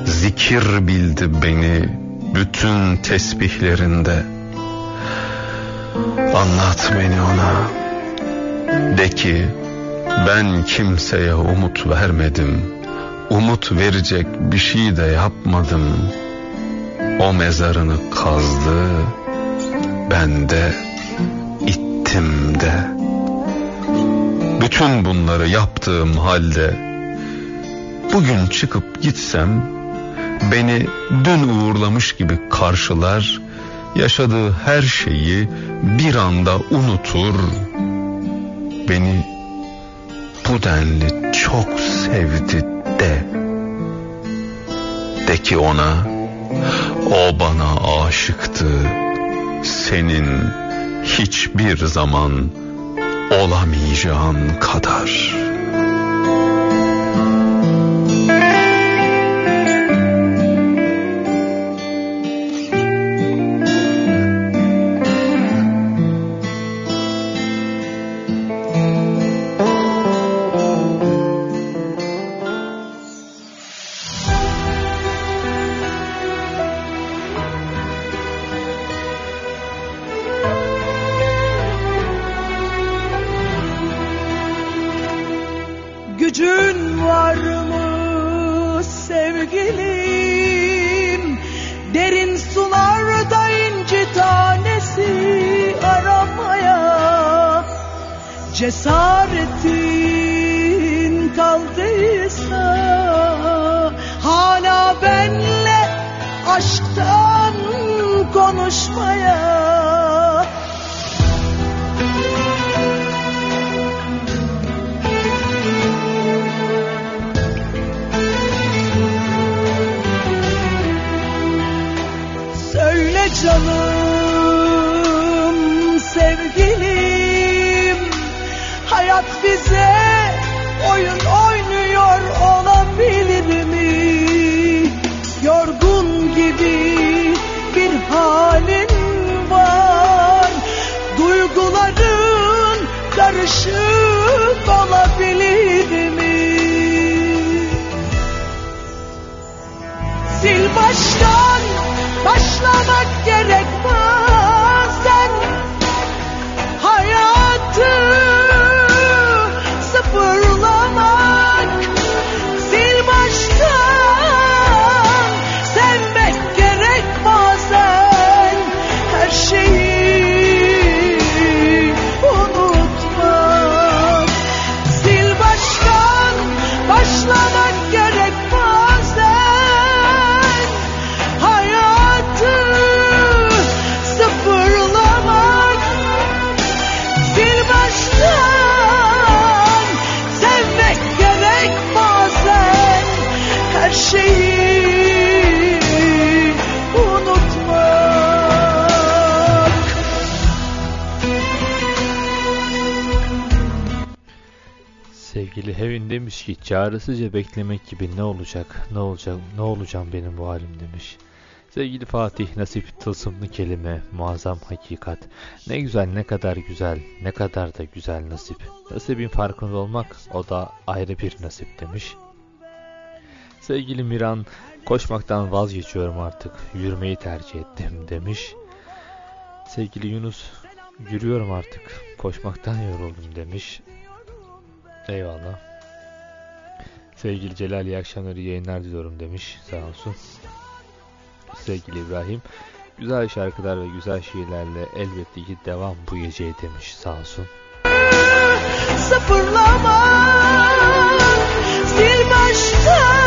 S20: zikir bildi beni bütün tesbihlerinde. Anlat beni ona. De ki ben kimseye umut vermedim. Umut verecek bir şey de yapmadım. O mezarını kazdı. Ben de ittim de. Bütün bunları yaptığım halde bugün çıkıp gitsem beni dün uğurlamış gibi karşılar, yaşadığı her şeyi bir anda unutur. Beni bu denli çok sevdi de. De ki ona, o bana aşıktı, senin hiçbir zaman olamayacağın kadar.
S3: Çaresizce beklemek gibi ne olacak, ne olacak, ne olacağım benim bu halim demiş. Sevgili Fatih nasip tılsımlı kelime, muazzam hakikat. Ne güzel, ne kadar güzel, ne kadar da güzel nasip. Nasibin farkında olmak o da ayrı bir nasip demiş. Sevgili Miran, koşmaktan vazgeçiyorum artık, yürümeyi tercih ettim demiş. Sevgili Yunus, yürüyorum artık, koşmaktan yoruldum demiş. Eyvallah. Sevgili Celal iyi akşamlar iyi yayınlar diliyorum demiş. Sağ olsun. Sevgili İbrahim. Güzel şarkılar ve güzel şiirlerle elbette ki devam bu geceye demiş. Sağ olsun.
S15: sıfırlamak Sil baştan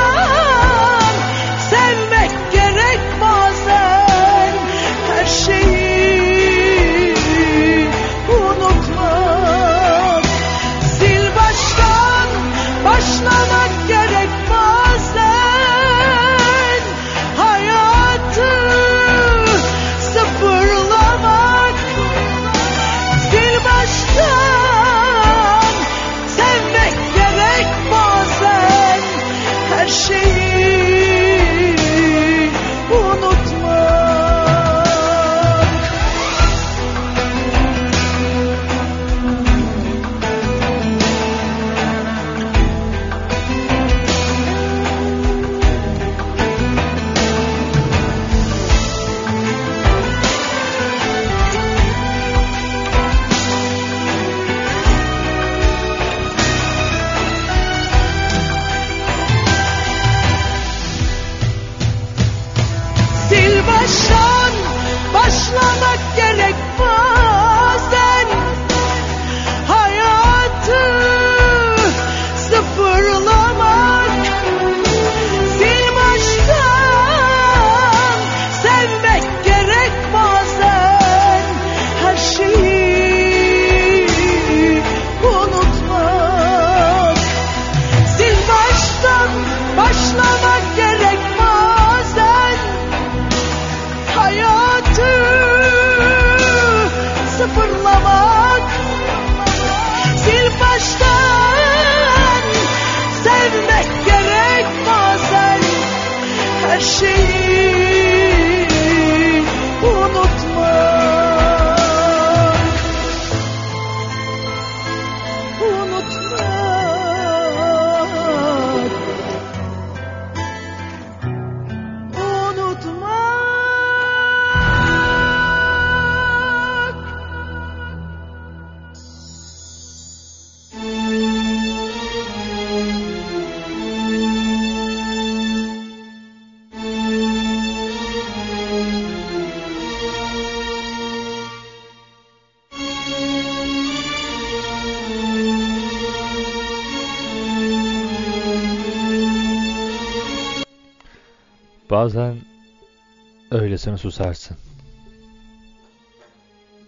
S3: Öylesine susarsın.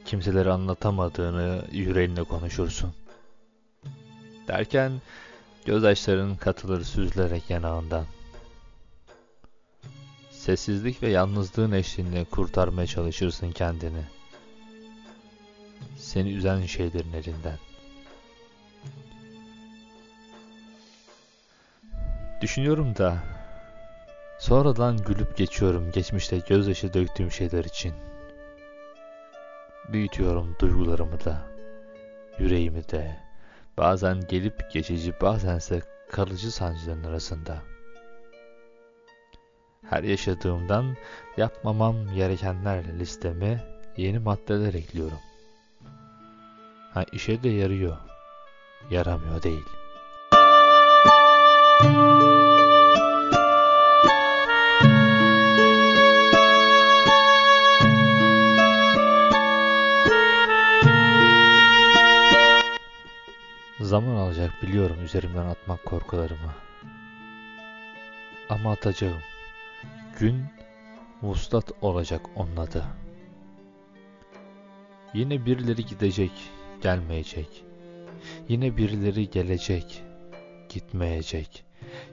S3: Kimselere anlatamadığını yüreğinle konuşursun. Derken gözyaşların katılır süzülerek yanağından. Sessizlik ve yalnızlığın eşliğinde kurtarmaya çalışırsın kendini. Seni üzen şeylerin elinden. Düşünüyorum da sonradan gülüp geçiyorum geçmişte gözyaşı döktüğüm şeyler için. Büyütüyorum duygularımı da, yüreğimi de, bazen gelip geçici bazense kalıcı sancıların arasında. Her yaşadığımdan yapmamam gerekenler listeme yeni maddeler ekliyorum. Ha işe de yarıyor, yaramıyor değil. Zaman alacak biliyorum üzerimden atmak korkularımı. Ama atacağım. Gün vuslat olacak onun adı. Yine birileri gidecek, gelmeyecek. Yine birileri gelecek, gitmeyecek.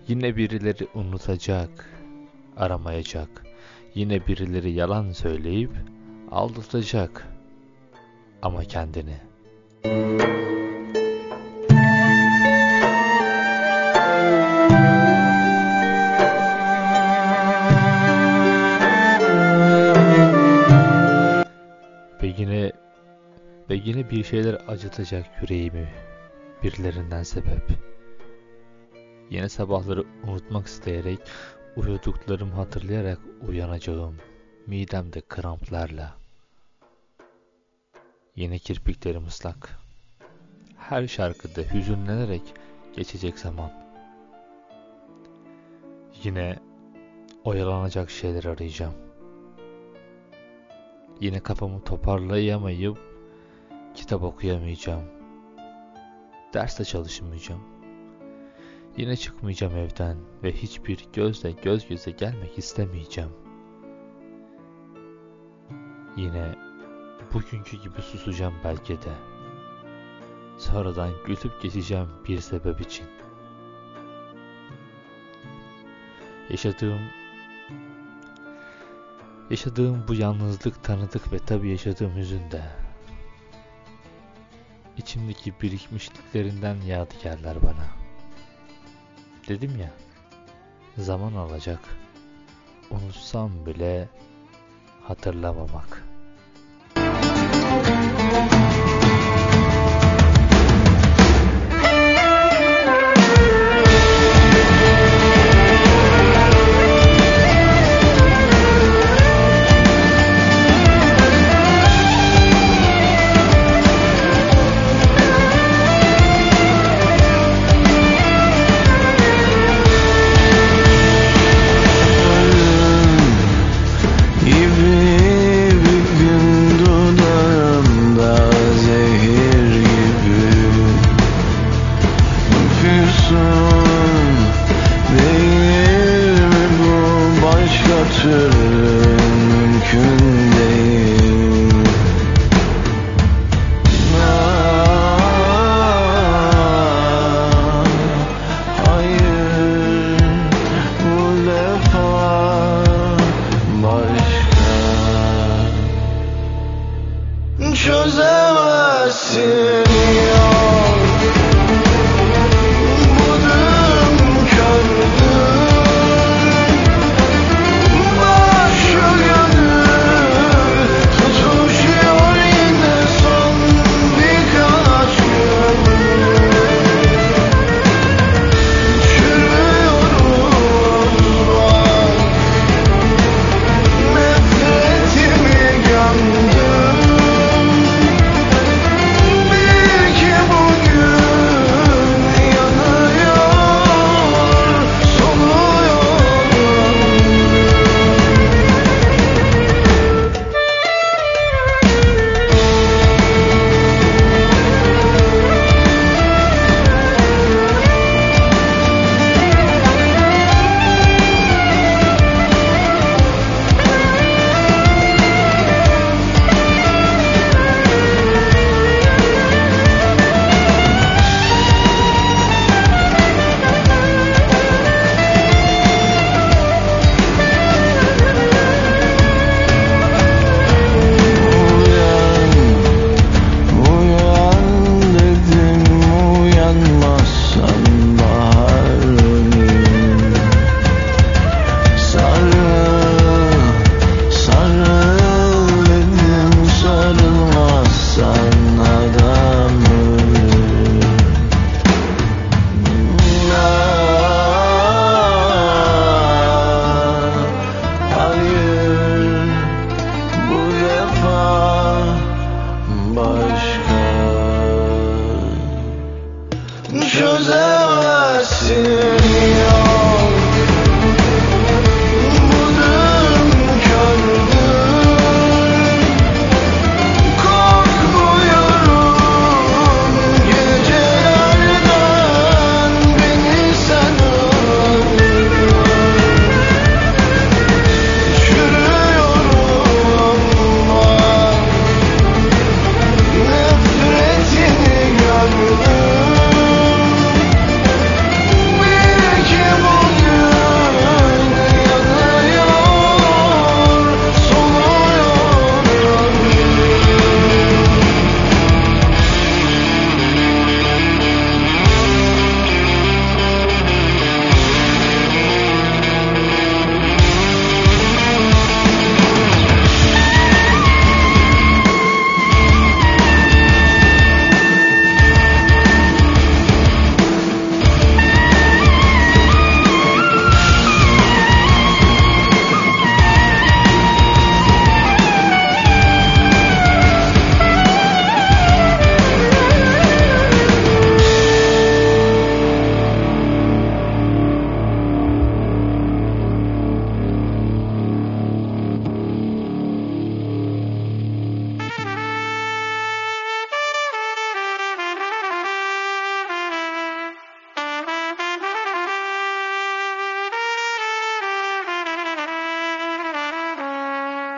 S3: Yine birileri unutacak, aramayacak. Yine birileri yalan söyleyip aldatacak. Ama kendini. Ve yine bir şeyler acıtacak yüreğimi birilerinden sebep. Yine sabahları unutmak isteyerek uyuduklarımı hatırlayarak uyanacağım midemde kramplarla. Yine kirpiklerim ıslak. Her şarkıda hüzünlenerek geçecek zaman. Yine oyalanacak şeyler arayacağım. Yine kafamı toparlayamayıp kitap okuyamayacağım. Derste çalışmayacağım. Yine çıkmayacağım evden ve hiçbir gözle göz göze gelmek istemeyeceğim. Yine bugünkü gibi susacağım belki de. Sonradan gülüp geçeceğim bir sebep için. Yaşadığım Yaşadığım bu yalnızlık tanıdık ve tabi yaşadığım hüzün de. İçimdeki birikmişliklerinden yadigarlar bana. Dedim ya, zaman alacak. Unutsam bile hatırlamamak.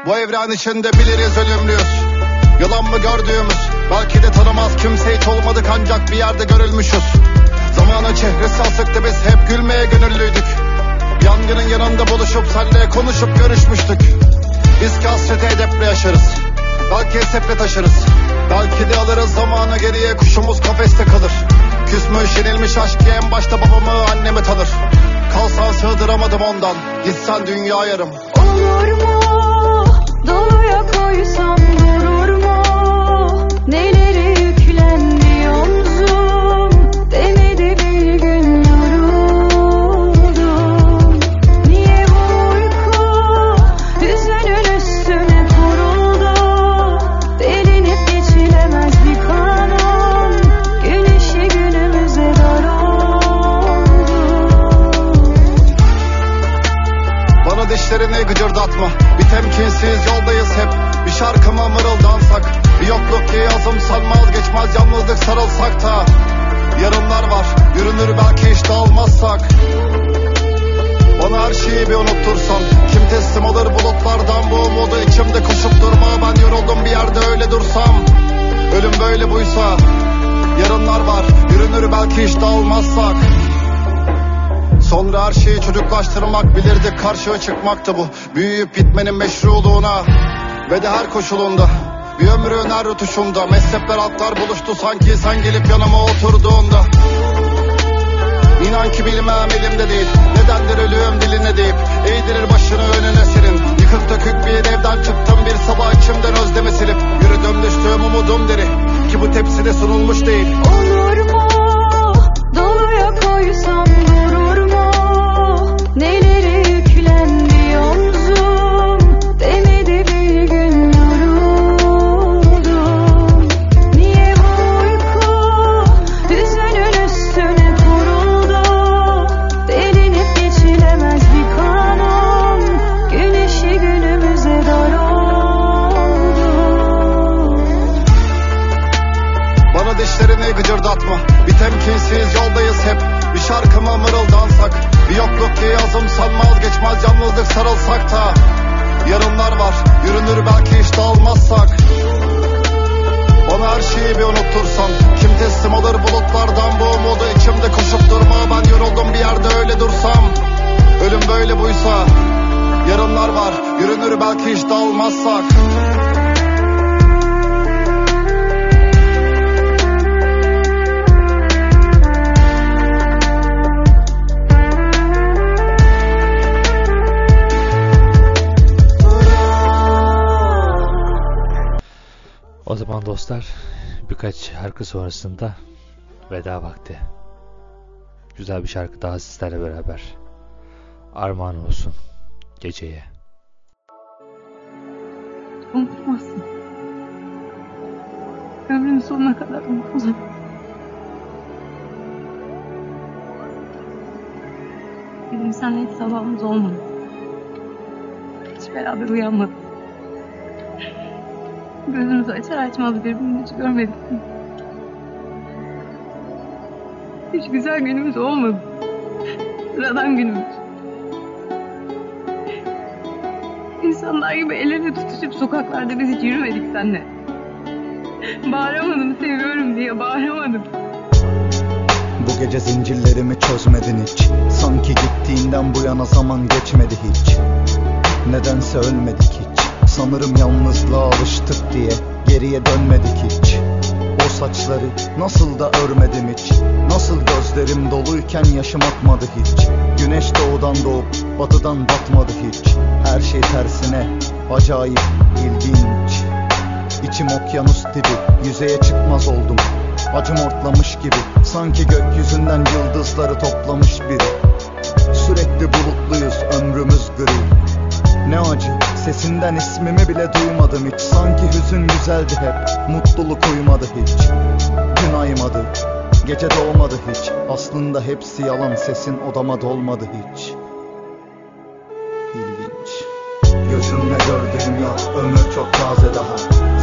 S19: Bu
S21: evren içinde biliriz ölümlüyüz. Yalan mı gördüğümüz? Belki de tanımaz. Kimse hiç olmadık ancak bir yerde görülmüşüz. Zamanın çehresi asıktı. Biz hep gülmeye gönüllüydük. Yangının yanında buluşup senle konuşup görüşmüştük. Biz ki hasrete edeple yaşarız. Belki heseple taşırız. Belki de alırız zamanı geriye. Kuşumuz kafeste kalır. Küsmüş yenilmiş aşk ki en başta babamı annemi tanır. Kalsan sığdıramadım ondan. Gitsen dünya yarım.
S5: Olur mu? Koysam durur mu? Neleri
S21: şarkıma mırıldansak Bir yokluk ki yazımsan vazgeçmez Yalnızlık sarılsak da. Yarınlar var yürünür belki hiç dağılmazsak Bana her şeyi bir unuttursan Kim teslim alır bulutlardan bu umudu? İçimde koşup durma Ben yoruldum bir yerde öyle dursam. Ölüm böyle buysa Yarınlar var yürünür belki hiç dağılmazsak Sonra her şeyi çocuklaştırmak bilirdik karşıya çıkmaktı bu. Büyüyüp gitmenin meşruluğuna Ve de her koşulunda Bir ömrün her rutuşunda Mezhepler altlar buluştu sanki sen gelip yanıma oturduğunda. İnan ki bilmem elimde değil Nedendir ölüyorum diline deyip Eğdirir başını önüne senin. Yıkık dökük bir evden çıktım Bir sabah içimden özlemi silip Yürüdüm düştüğüm umudum deri. Ki bu tepside sunulmuş değil.
S5: Olur mu? Doluya koysam durur mu? Neleri Bir
S21: yokluk ki yazımsan vazgeçmez Yalnızlık sarılsak da. Yarınlar var yürünür belki hiç dağılmazsak Bana her şeyi bir unuttursan. Kim teslim alır bulutlardan bu umudu? İçimde koşup durma Ben yoruldum bir yerde öyle dursam. Ölüm böyle buysa Yarınlar var yürünür belki hiç dağılmazsak
S3: dostlar birkaç şarkı sonrasında veda vakti. Güzel bir şarkı daha sizlerle beraber. Armağan olsun geceye.
S22: Unutmazsın. Ömrün sonuna kadar unutmazsın. Bizim seninle hiç sabahımız olmadı. Hiç beraber uyanmadık. Gözümüzü açar açmaz birbirimizi görmedik. Hiç güzel günümüz olmadı. Sıradan günümüz. İnsanlar gibi el ele tutuşup sokaklarda biz hiç yürümedik seninle. Bağıramadım seviyorum diye bağıramadım.
S23: Bu gece zincirlerimi çözmedin hiç Sanki gittiğinden bu yana zaman geçmedi hiç Nedense ölmedik hiç Sanırım yalnızlığa alıştık diye Geriye dönmedik hiç. O saçları nasıl da örmedim hiç. Nasıl gözlerim doluyken yaşım akmadı hiç. Güneş doğudan doğup batıdan batmadı hiç. Her şey tersine acayip ilginç. İçim okyanus dibi yüzeye çıkmaz oldum. Acım ortlamış gibi sanki gökyüzünden yıldızları toplamış biri. Sürekli bulutluyuz ömrümüz gri. Ne acı sesinden ismimi bile duymadım hiç. Sanki hüzün güzeldi hep mutluluk uymadı hiç. Gün aymadı gece doğmadı hiç. Aslında hepsi yalan sesin odama dolmadı hiç. İlginç. Gözümle gördüğüm yok ömür çok taze daha.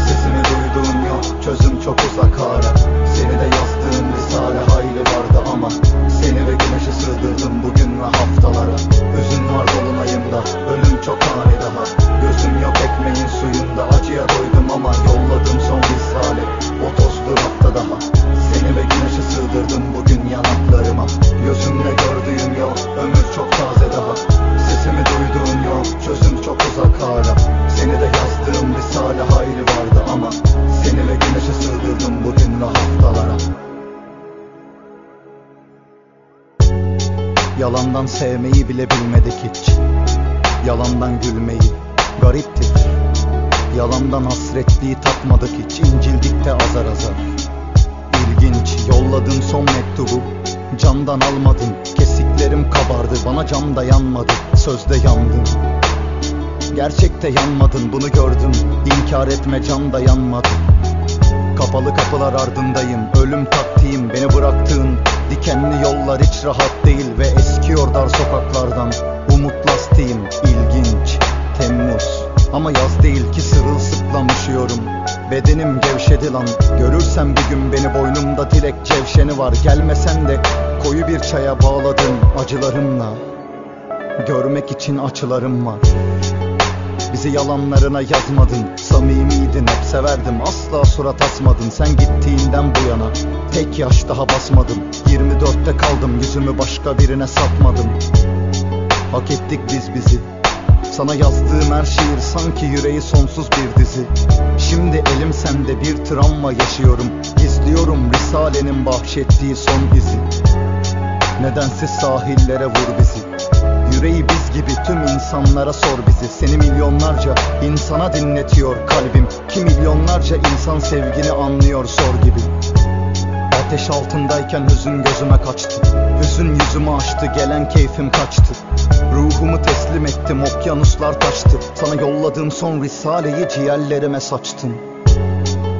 S23: Sesini duyduğum yok çözüm çok uzak hala. Seni de yazdığım risale hayli vardı ama Seni ve güneşi sığdırdım bugün ve haftalara. Hüzün var dolunayımda ölüm çok ani daha Gözüm yok ekmeğin suyunda acıya doydum ama Yolladım son risale. O toz hafta daha Seni ve güneşi sığdırdım bugün yanaklarıma. Gözümle gördüğüm yol ömür çok taze daha. Sesimi duyduğun yol çözüm çok uzak hala. Seni de yazdığım risale hayli vardı ama Seni ve güneşi sığdırdım bugün ve haftalara. Yalandan sevmeyi bile bilmedik hiç. Yalandan gülmeyi gariptir. Yalandan hasretliği tatmadık hiç. İncildik de azar azar. İlginç yolladığım son mektubu. Candan almadın Kesiklerim kabardı. Bana cam da yanmadı Sözde yandın. Gerçekte yanmadın bunu gördüm. İnkar etme can da yanmadı. Kapalı kapılar ardındayım Ölüm taktiğim beni bıraktığın. Dikenli yollar hiç rahat değil Ve eskiyor dar sokaklardan. Umut lastiğim ilginç Temmuz. Ama yaz değil ki sırılsıklam üşüyorum Bedenim gevşedi lan. Görürsen bir gün beni boynumda dilek cevşeni var. Gelmesen de koyu bir çaya bağladım acılarımla. Görmek için açılarım var. Bizi yalanlarına yazmadın. Samimiydin hep severdim. Asla surat asmadın. Sen gittiğinden bu yana Tek yaş daha basmadım. 24'te kaldım. Yüzümü başka birine satmadım. Hak ettik biz bizi Sana yazdığım her şiir sanki yüreği sonsuz bir dizi. Şimdi elim sende bir travma yaşıyorum. İzliyorum Risale'nin bahşettiği son izi Nedensiz sahillere vur bizi. Yüreği biz gibi tüm insanlara sor bizi. Seni milyonlarca insana dinletiyor kalbim. Ki milyonlarca insan sevgini anlıyor sor gibi Ateş altındayken hüzün gözüme kaçtı. Hüzün yüzümü açtı gelen keyfim kaçtı. Ruhumu teslim ettim okyanuslar taştı. Sana yolladığım son risaleyi ciğerlerime saçtım.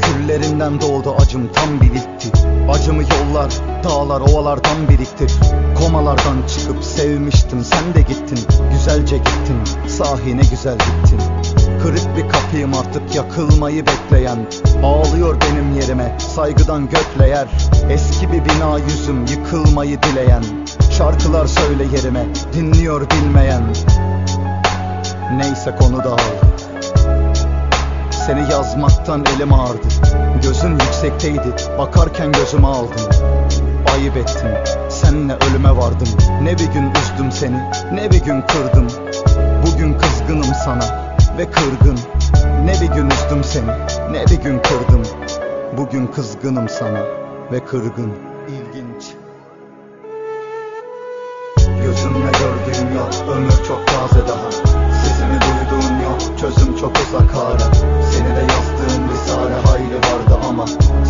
S23: Küllerinden doğdu acım tam bilitti Acımı yollar, dağlar, ovalardan biriktir. Komalardan çıkıp sevmiştim sen de gittin. Güzelce gittin, sahi ne güzel gittin Kırık bir kapıyım artık yakılmayı bekleyen. Ağlıyor benim yerime saygıdan gökle yer Eski bir bina yüzüm yıkılmayı dileyen. Şarkılar söyle yerime dinliyor bilmeyen. Neyse konu dağıldı seni yazmaktan elim ağrıdı Gözün yüksekteydi Bakarken gözümü aldın Ayıp ettim Senle ölüme vardım. Ne bir gün üzdüm seni Ne bir gün kırdım. Bugün kızgınım sana Ve kırgın. Ne bir gün üzdüm seni Ne bir gün kırdım. Bugün kızgınım sana Ve kırgın. İlginç. Gözümle gördüğüm yok Ömür çok taze daha. Sesimi duyduğum yok Çözüm çok uzak hala. Seni de yazdığım risale hayli vardı ama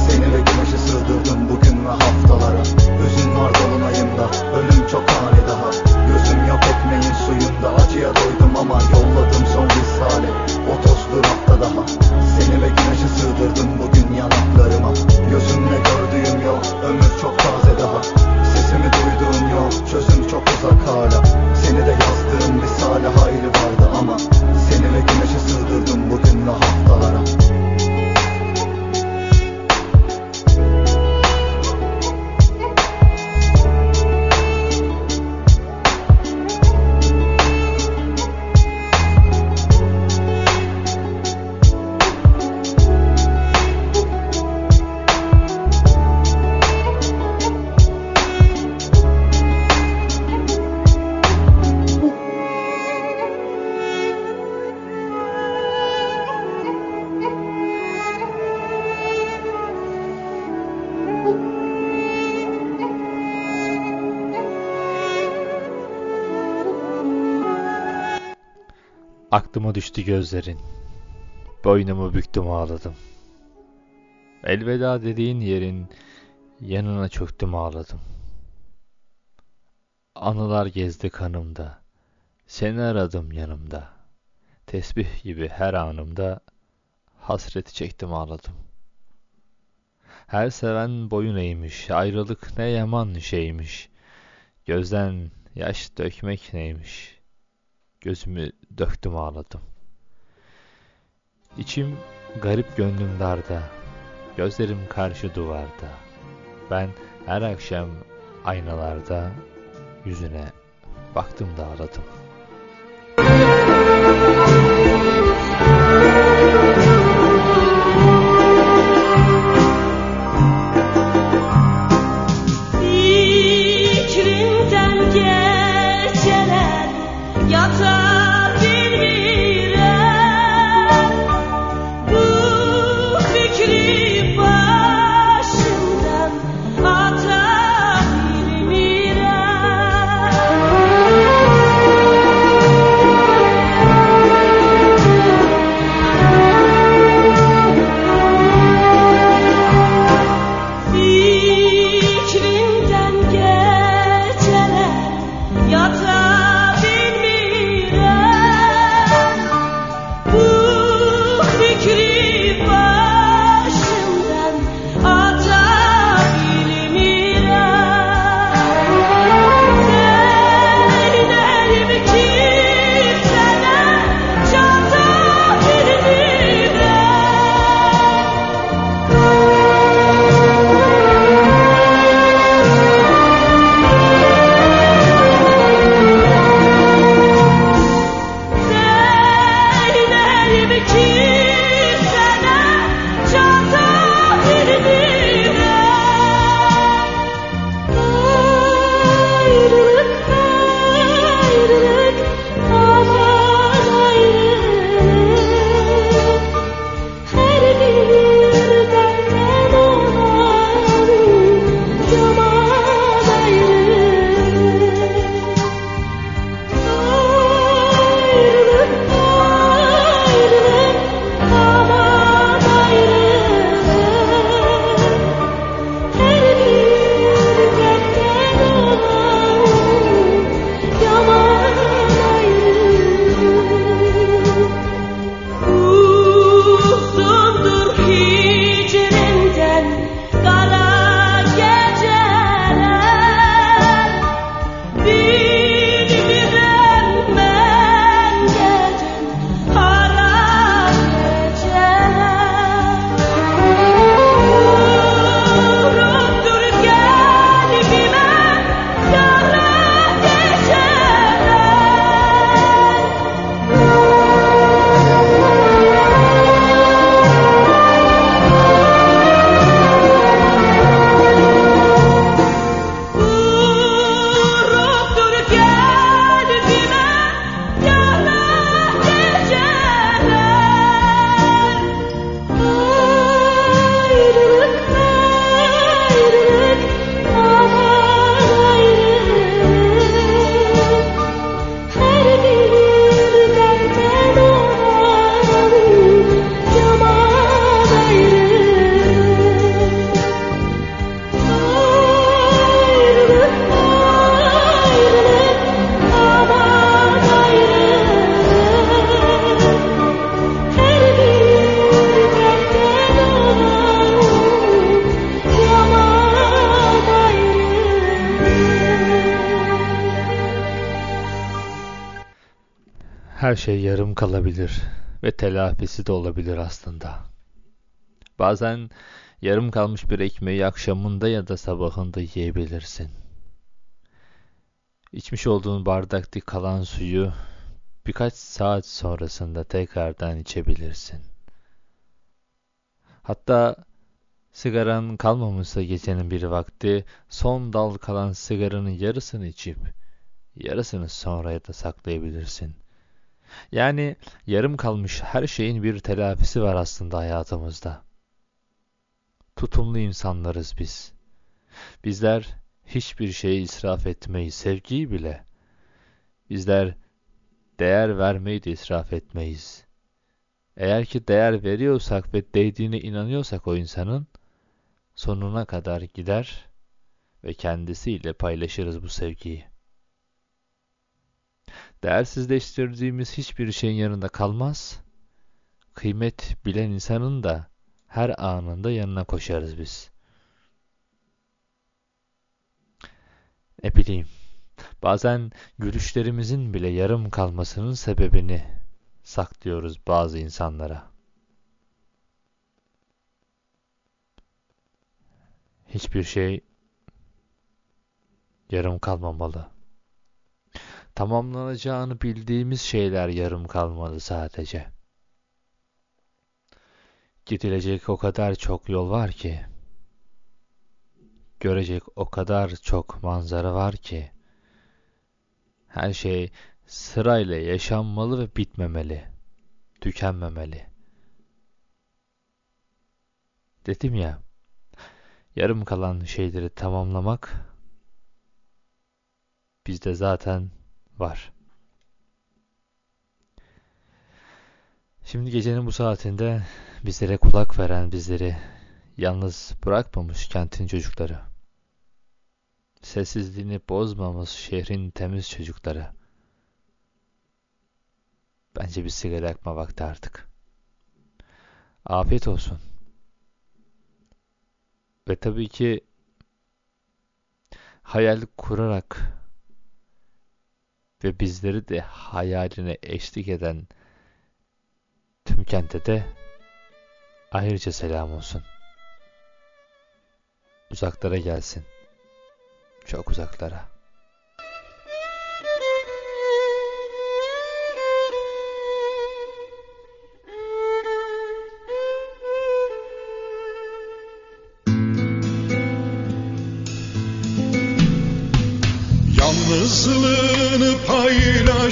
S23: Seni ve güneşi sığdırdım bugün ve haftalara. Hüzün var dolunayımda Ölüm çok ani daha. Gözüm yok ekmeğin suyunda Acıya doydum ama yolladım O tozlu rafta daha
S3: Aklıma düştü gözlerin. Boynumu büktüm ağladım. Elveda dediğin yerin yanına çöktüm ağladım. Anılar gezdi kanımda. Seni aradım yanımda. Tesbih gibi her anımda hasreti çektim ağladım. Her seven boyun eğmiş, ayrılık ne yaman şeymiş. Gözden yaş dökmek neymiş. Gözümü döktüm ağladım. İçim garip gönlüm darda, gözlerim karşı duvarda. Ben her akşam aynalarda yüzüne baktım da ağladım. Kalabilir ve telafisi de olabilir aslında. Bazen yarım kalmış bir ekmeği akşamında ya da sabahında yiyebilirsin. İçmiş olduğun bardaktaki kalan suyu birkaç saat sonrasında tekrardan içebilirsin. Hatta sigaran kalmamışsa gecenin bir vakti son dal kalan sigaranın yarısını içip yarısını sonraya da saklayabilirsin. Yani yarım kalmış her şeyin bir telafisi var aslında hayatımızda. Tutumlu insanlarız biz. Bizler hiçbir şeyi israf etmeyiz, sevgiyi bile. Bizler değer vermeyi de israf etmeyiz. Eğer ki değer veriyorsak ve değdiğine inanıyorsak o insanın, sonuna kadar gider ve kendisiyle paylaşırız bu sevgiyi. Değersizleştirdiğimiz hiçbir şeyin yanında kalmaz, kıymet bilen insanın da her anında yanına koşarız biz. Ne bileyim, bazen gülüşlerimizin bile yarım kalmasının sebebini saklıyoruz bazı insanlara. Hiçbir şey yarım kalmamalı. Tamamlanacağını bildiğimiz şeyler yarım kalmalı sadece. Gidilecek o kadar çok yol var ki, görecek o kadar çok manzara var ki, her şey sırayla yaşanmalı ve bitmemeli, tükenmemeli. Dedim ya, yarım kalan şeyleri tamamlamak bizde zaten var. Şimdi gecenin bu saatinde bizlere kulak veren, bizleri yalnız bırakmamış kentin çocukları. Sessizliğini bozmamış şehrin temiz çocukları. Bence bir sigara yakma vakti artık. Afiyet olsun. Ve tabii ki hayal kurarak ve bizleri de hayaline eşlik eden tüm kente de ayrıca selam olsun. Uzaklara gelsin. Çok uzaklara.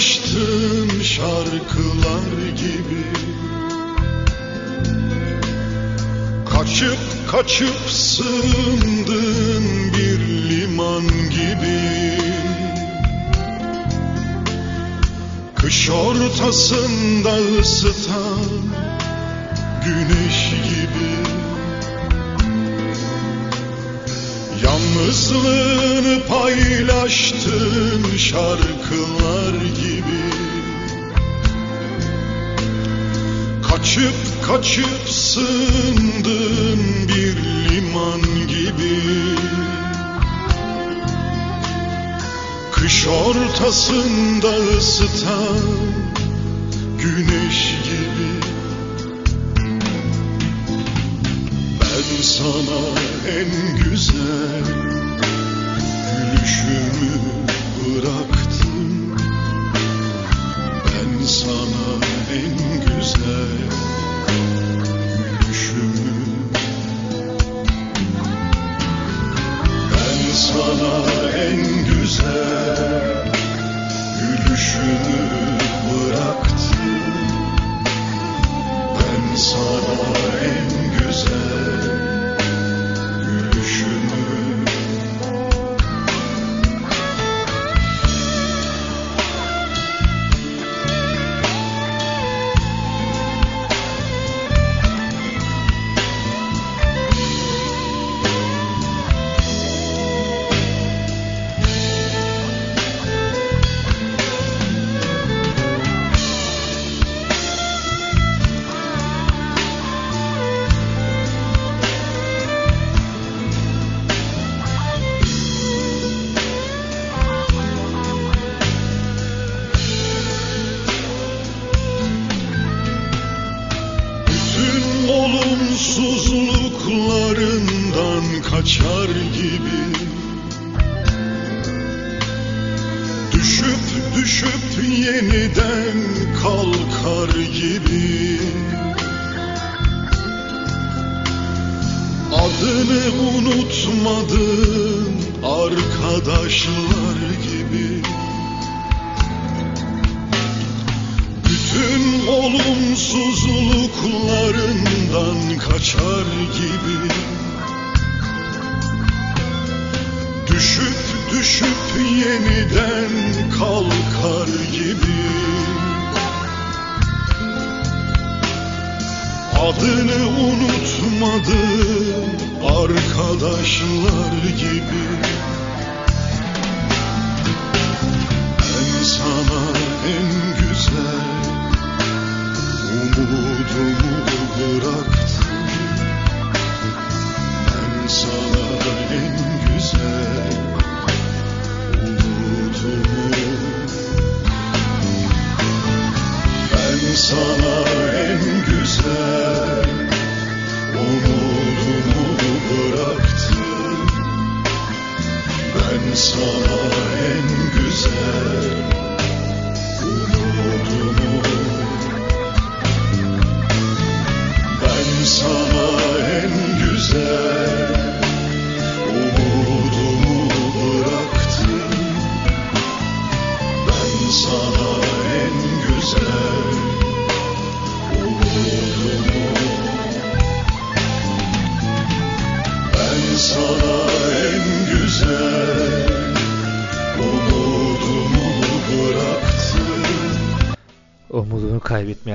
S18: Paylaştığın şarkılar gibi. Kaçıp kaçıp sığındığın bir liman gibi. Kış ortasında ısıtan güneş gibi Yalnızlığını paylaştığın şarkılar gibi. Kaçıp kaçıp sığındığın bir liman gibi. Kış ortasında ısıtan güneş gibi sana en güzel gülüşümü bıraktım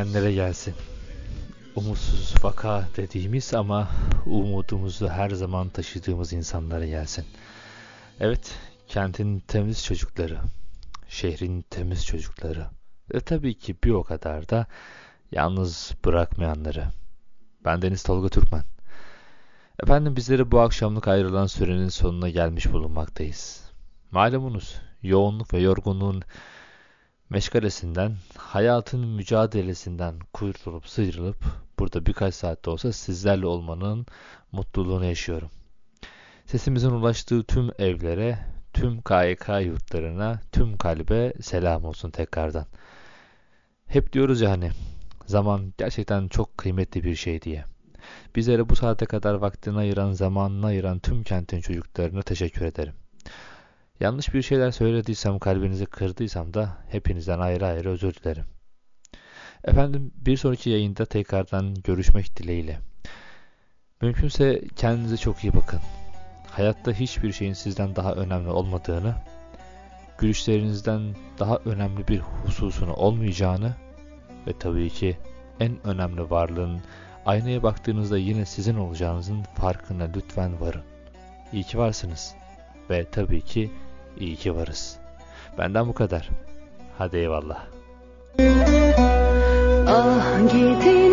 S3: kaybetmeyenlere gelsin. Umutsuz vaka dediğimiz ama umudumuzu her zaman taşıdığımız insanlara gelsin. Evet, kentin temiz çocukları, şehrin temiz çocukları ve tabii ki bir o kadar da yalnız bırakmayanları. Ben Deniz Tolga Türkmen. Efendim bizlere bu akşamlık ayrılan sürenin sonuna gelmiş bulunmaktayız. Malumunuz yoğunluk ve yorgunluğun meşgalesinden, hayatın mücadelesinden kurtulup sıyrılıp burada birkaç saatte olsa sizlerle olmanın mutluluğunu yaşıyorum. Sesimizin ulaştığı tüm evlere, tüm KYK yurtlarına, tüm kalbe selam olsun tekrardan. Hep diyoruz ya hani zaman gerçekten çok kıymetli bir şey diye. Bizlere bu saate kadar vaktini ayıran, zamanını ayıran tüm kentin çocuklarına teşekkür ederim. Yanlış bir şeyler söylediysem, kalbinizi kırdıysam da hepinizden ayrı ayrı özür dilerim. Efendim bir sonraki yayında tekrardan görüşmek dileğiyle. Mümkünse kendinize çok iyi bakın. Hayatta hiçbir şeyin sizden daha önemli olmadığını, gülüşlerinizden daha önemli bir hususunu olmayacağını ve tabii ki en önemli varlığın aynaya baktığınızda yine sizin olacağınızın farkına lütfen varın. İyi ki varsınız ve tabii ki iyi ki varız. Benden bu kadar. Hadi eyvallah.
S5: Ah gidiyor